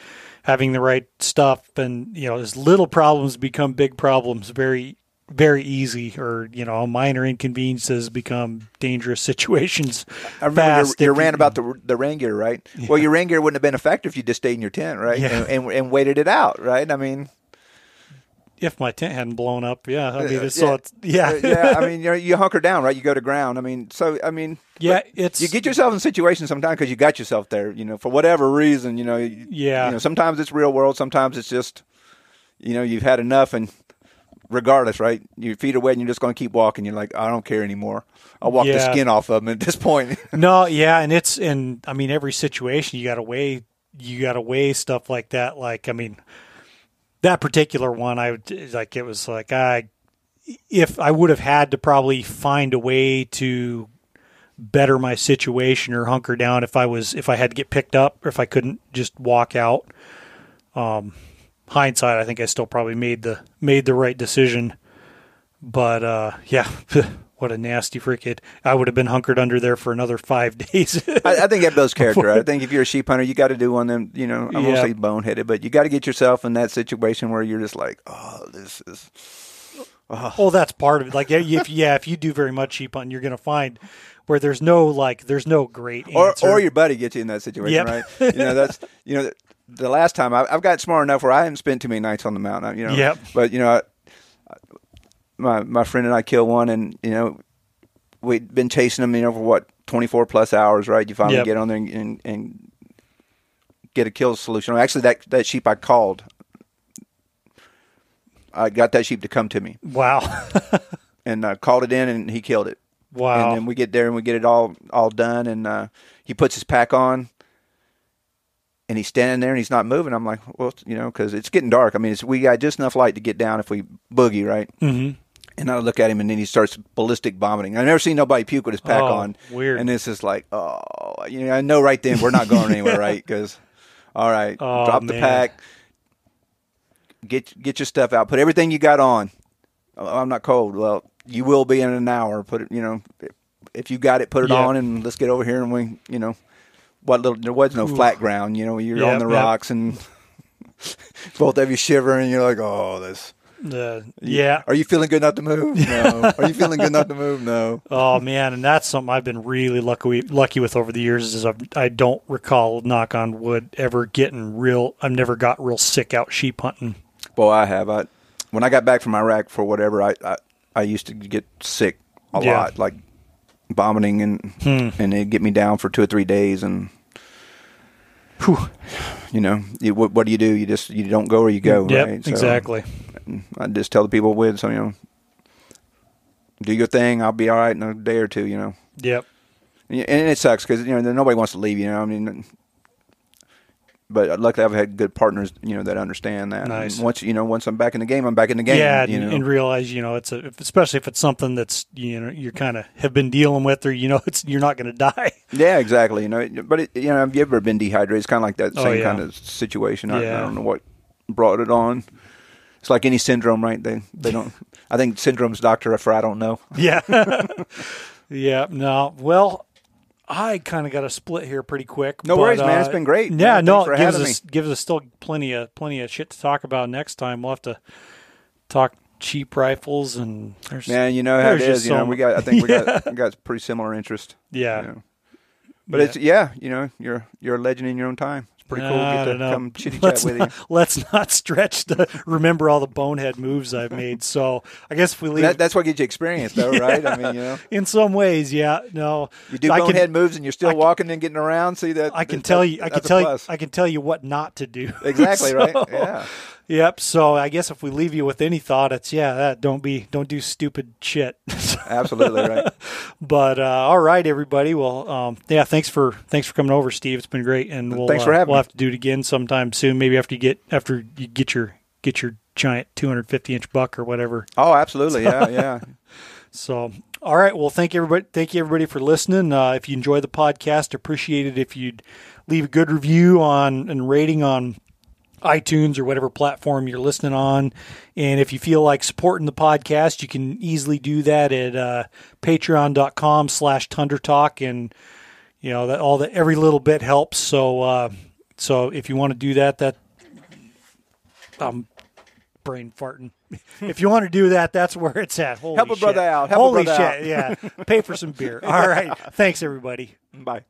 having the right stuff and, you know, as little problems become big problems very, very easy or, you know, minor inconveniences become dangerous situations. I remember fast your, your rant about the the rain gear, right? Well, your rain gear wouldn't have been effective if you just stayed in your tent, right? Yeah. And, and and waited it out, right? I mean, if my tent hadn't blown up. Yeah. I mean, Uh, it's, so yeah. it's, yeah. uh, yeah. I mean, you you hunker down, right? You go to ground. I mean, so I mean, Yeah, it's you get yourself in situations sometimes because you got yourself there. You know, for whatever reason, you know. Yeah. You know, sometimes it's real world. Sometimes it's just, you know, you've had enough, and regardless, right? Your feet are wet, and you're just going to keep walking. You're like, I don't care anymore. I'll walk the skin off of them at this point. no, yeah, and it's and I mean every situation you got to weigh you got to weigh stuff like that. Like I mean that particular one, I like it was like I if I would have had to probably find a way to better my situation or hunker down if I was if I had to get picked up or if I couldn't just walk out. Um, hindsight, I think I still probably made the made the right decision. But uh, yeah, what a nasty freaking! I would have been hunkered under there for another five days. I, I think that builds character. I think if you're a sheep hunter, you got to do one of them. You know, I won't Yeah. say boneheaded, but you got to get yourself in that situation where you're just like, oh, this is. Oh. well, that's part of it. Like yeah, if yeah, if you do very much sheep hunting, you're going to find where there's no like there's no great Or, answer. or your buddy gets you in that situation, Yep. right? You know, that's you know, the last time I, I've got smart enough where I haven't spent too many nights on the mountain. You know, Yep. But you know, my my friend and I kill one, and you know, we'd been chasing them, you know, for what twenty four plus hours, right? You finally Yep. get on there and, and, and get a kill solution. Actually, that that sheep I called. I got that sheep to come to me wow, and I called it in, and he killed it. wow, And then we get there and we get it all all done, and uh, he puts his pack on, and he's standing there and he's not moving. I'm like, well, you know, because it's getting dark. I mean, it's, we got just enough light to get down if we boogie, right? hmm And I look at him, and then he starts ballistic vomiting. I've never seen nobody puke with his pack Oh, on. weird. And it's just like, oh, you know, I know right then we're not going anywhere, right? Because, all right, Oh, drop the pack, get get your stuff out, put everything you got on. Oh, I'm not cold. Well, you will be in an hour. Put it, you know, if you got it, put it Yeah. on, and let's get over here and we, you know, what little there was no Oof. flat ground. You know, you're on the rocks and both of you shivering. You're like, oh, this. Uh, yeah. Are you feeling good not to move? No. Are you feeling good not to move? No. Oh man, and that's something I've been really lucky lucky with over the years. Is I've, I don't recall, knock on wood, ever getting real. I've never got real sick out sheep hunting. Well, I have. I when I got back from Iraq for whatever, I I, I used to get sick a Yeah. lot, like vomiting and and it'd get me down for two or three days and. Whew. You know, you, what, what do you do? You just you don't go or you go, mm, Yep, right? So, exactly. I just tell the people with so you know, do your thing. I'll be all right in a day or two. You know, Yep. and and it sucks because you know nobody wants to leave. You know, I mean, but luckily I've had good partners. You know that understand that. Nice. And once you know, once I'm back in the game, I'm back in the game. yeah, you and, know. and realize you know it's a especially if it's something that's you know you're kind of have been dealing with or you know it's you're not going to die. yeah, exactly. You know, but it, you know, have you ever been dehydrated? It's kind of like that Oh, same yeah. kind of situation. I, I don't know what brought it on. It's like any syndrome, right? They they don't. I think syndrome's doctor for I don't know. Yeah. yeah. No. Well, I kind of got a split here pretty quick. No but, worries, man. It's uh, been great. Yeah. Man, no, it gives us gives us still plenty of plenty of shit to talk about next time. We'll have to talk cheap rifles and there's Man, you know how it There's. You know, we got. I think we got we got pretty similar interest. yeah. you know. But Yeah. it's yeah, you know, you're you're a legend in your own time. Pretty cool I get to know. come chitty chat let's with not, you. Let's not stretch to remember all the bonehead moves I've made. So I guess if we leave That, that's what gets you experience, though, right? I mean, you know, in some ways, yeah. No, you do I can- bonehead moves and you're still can- walking and getting around. See that? I can that- tell you. I can tell you. I can tell you what not to do. exactly right. Yeah, Yep. So I guess if we leave you with any thought, it's yeah, that don't be don't do stupid shit. absolutely right. but uh, all right, everybody. Well, um, yeah, thanks for thanks for coming over, Steve. It's been great, and we'll Thanks for uh, having we'll me. have to do it again sometime soon. Maybe after you get after you get your get your giant 250 inch buck or whatever. Oh, absolutely. Yeah, yeah. So, all right. Well, thank you everybody. Thank you everybody for listening. Uh, if you enjoy the podcast, appreciate it if you'd leave a good review on and rating on iTunes or whatever platform you're listening on. And if you feel like supporting the podcast, you can easily do that at uh, patreon.com slash Tundra Talk. And, you know, that all the, every little bit helps. So, uh, so if you want to do that, that I'm brain farting. If you want to do that, that's where it's at. Holy Help a brother out. Help a Holy brother shit. Yeah. Pay for some beer. All right. Thanks everybody. Bye.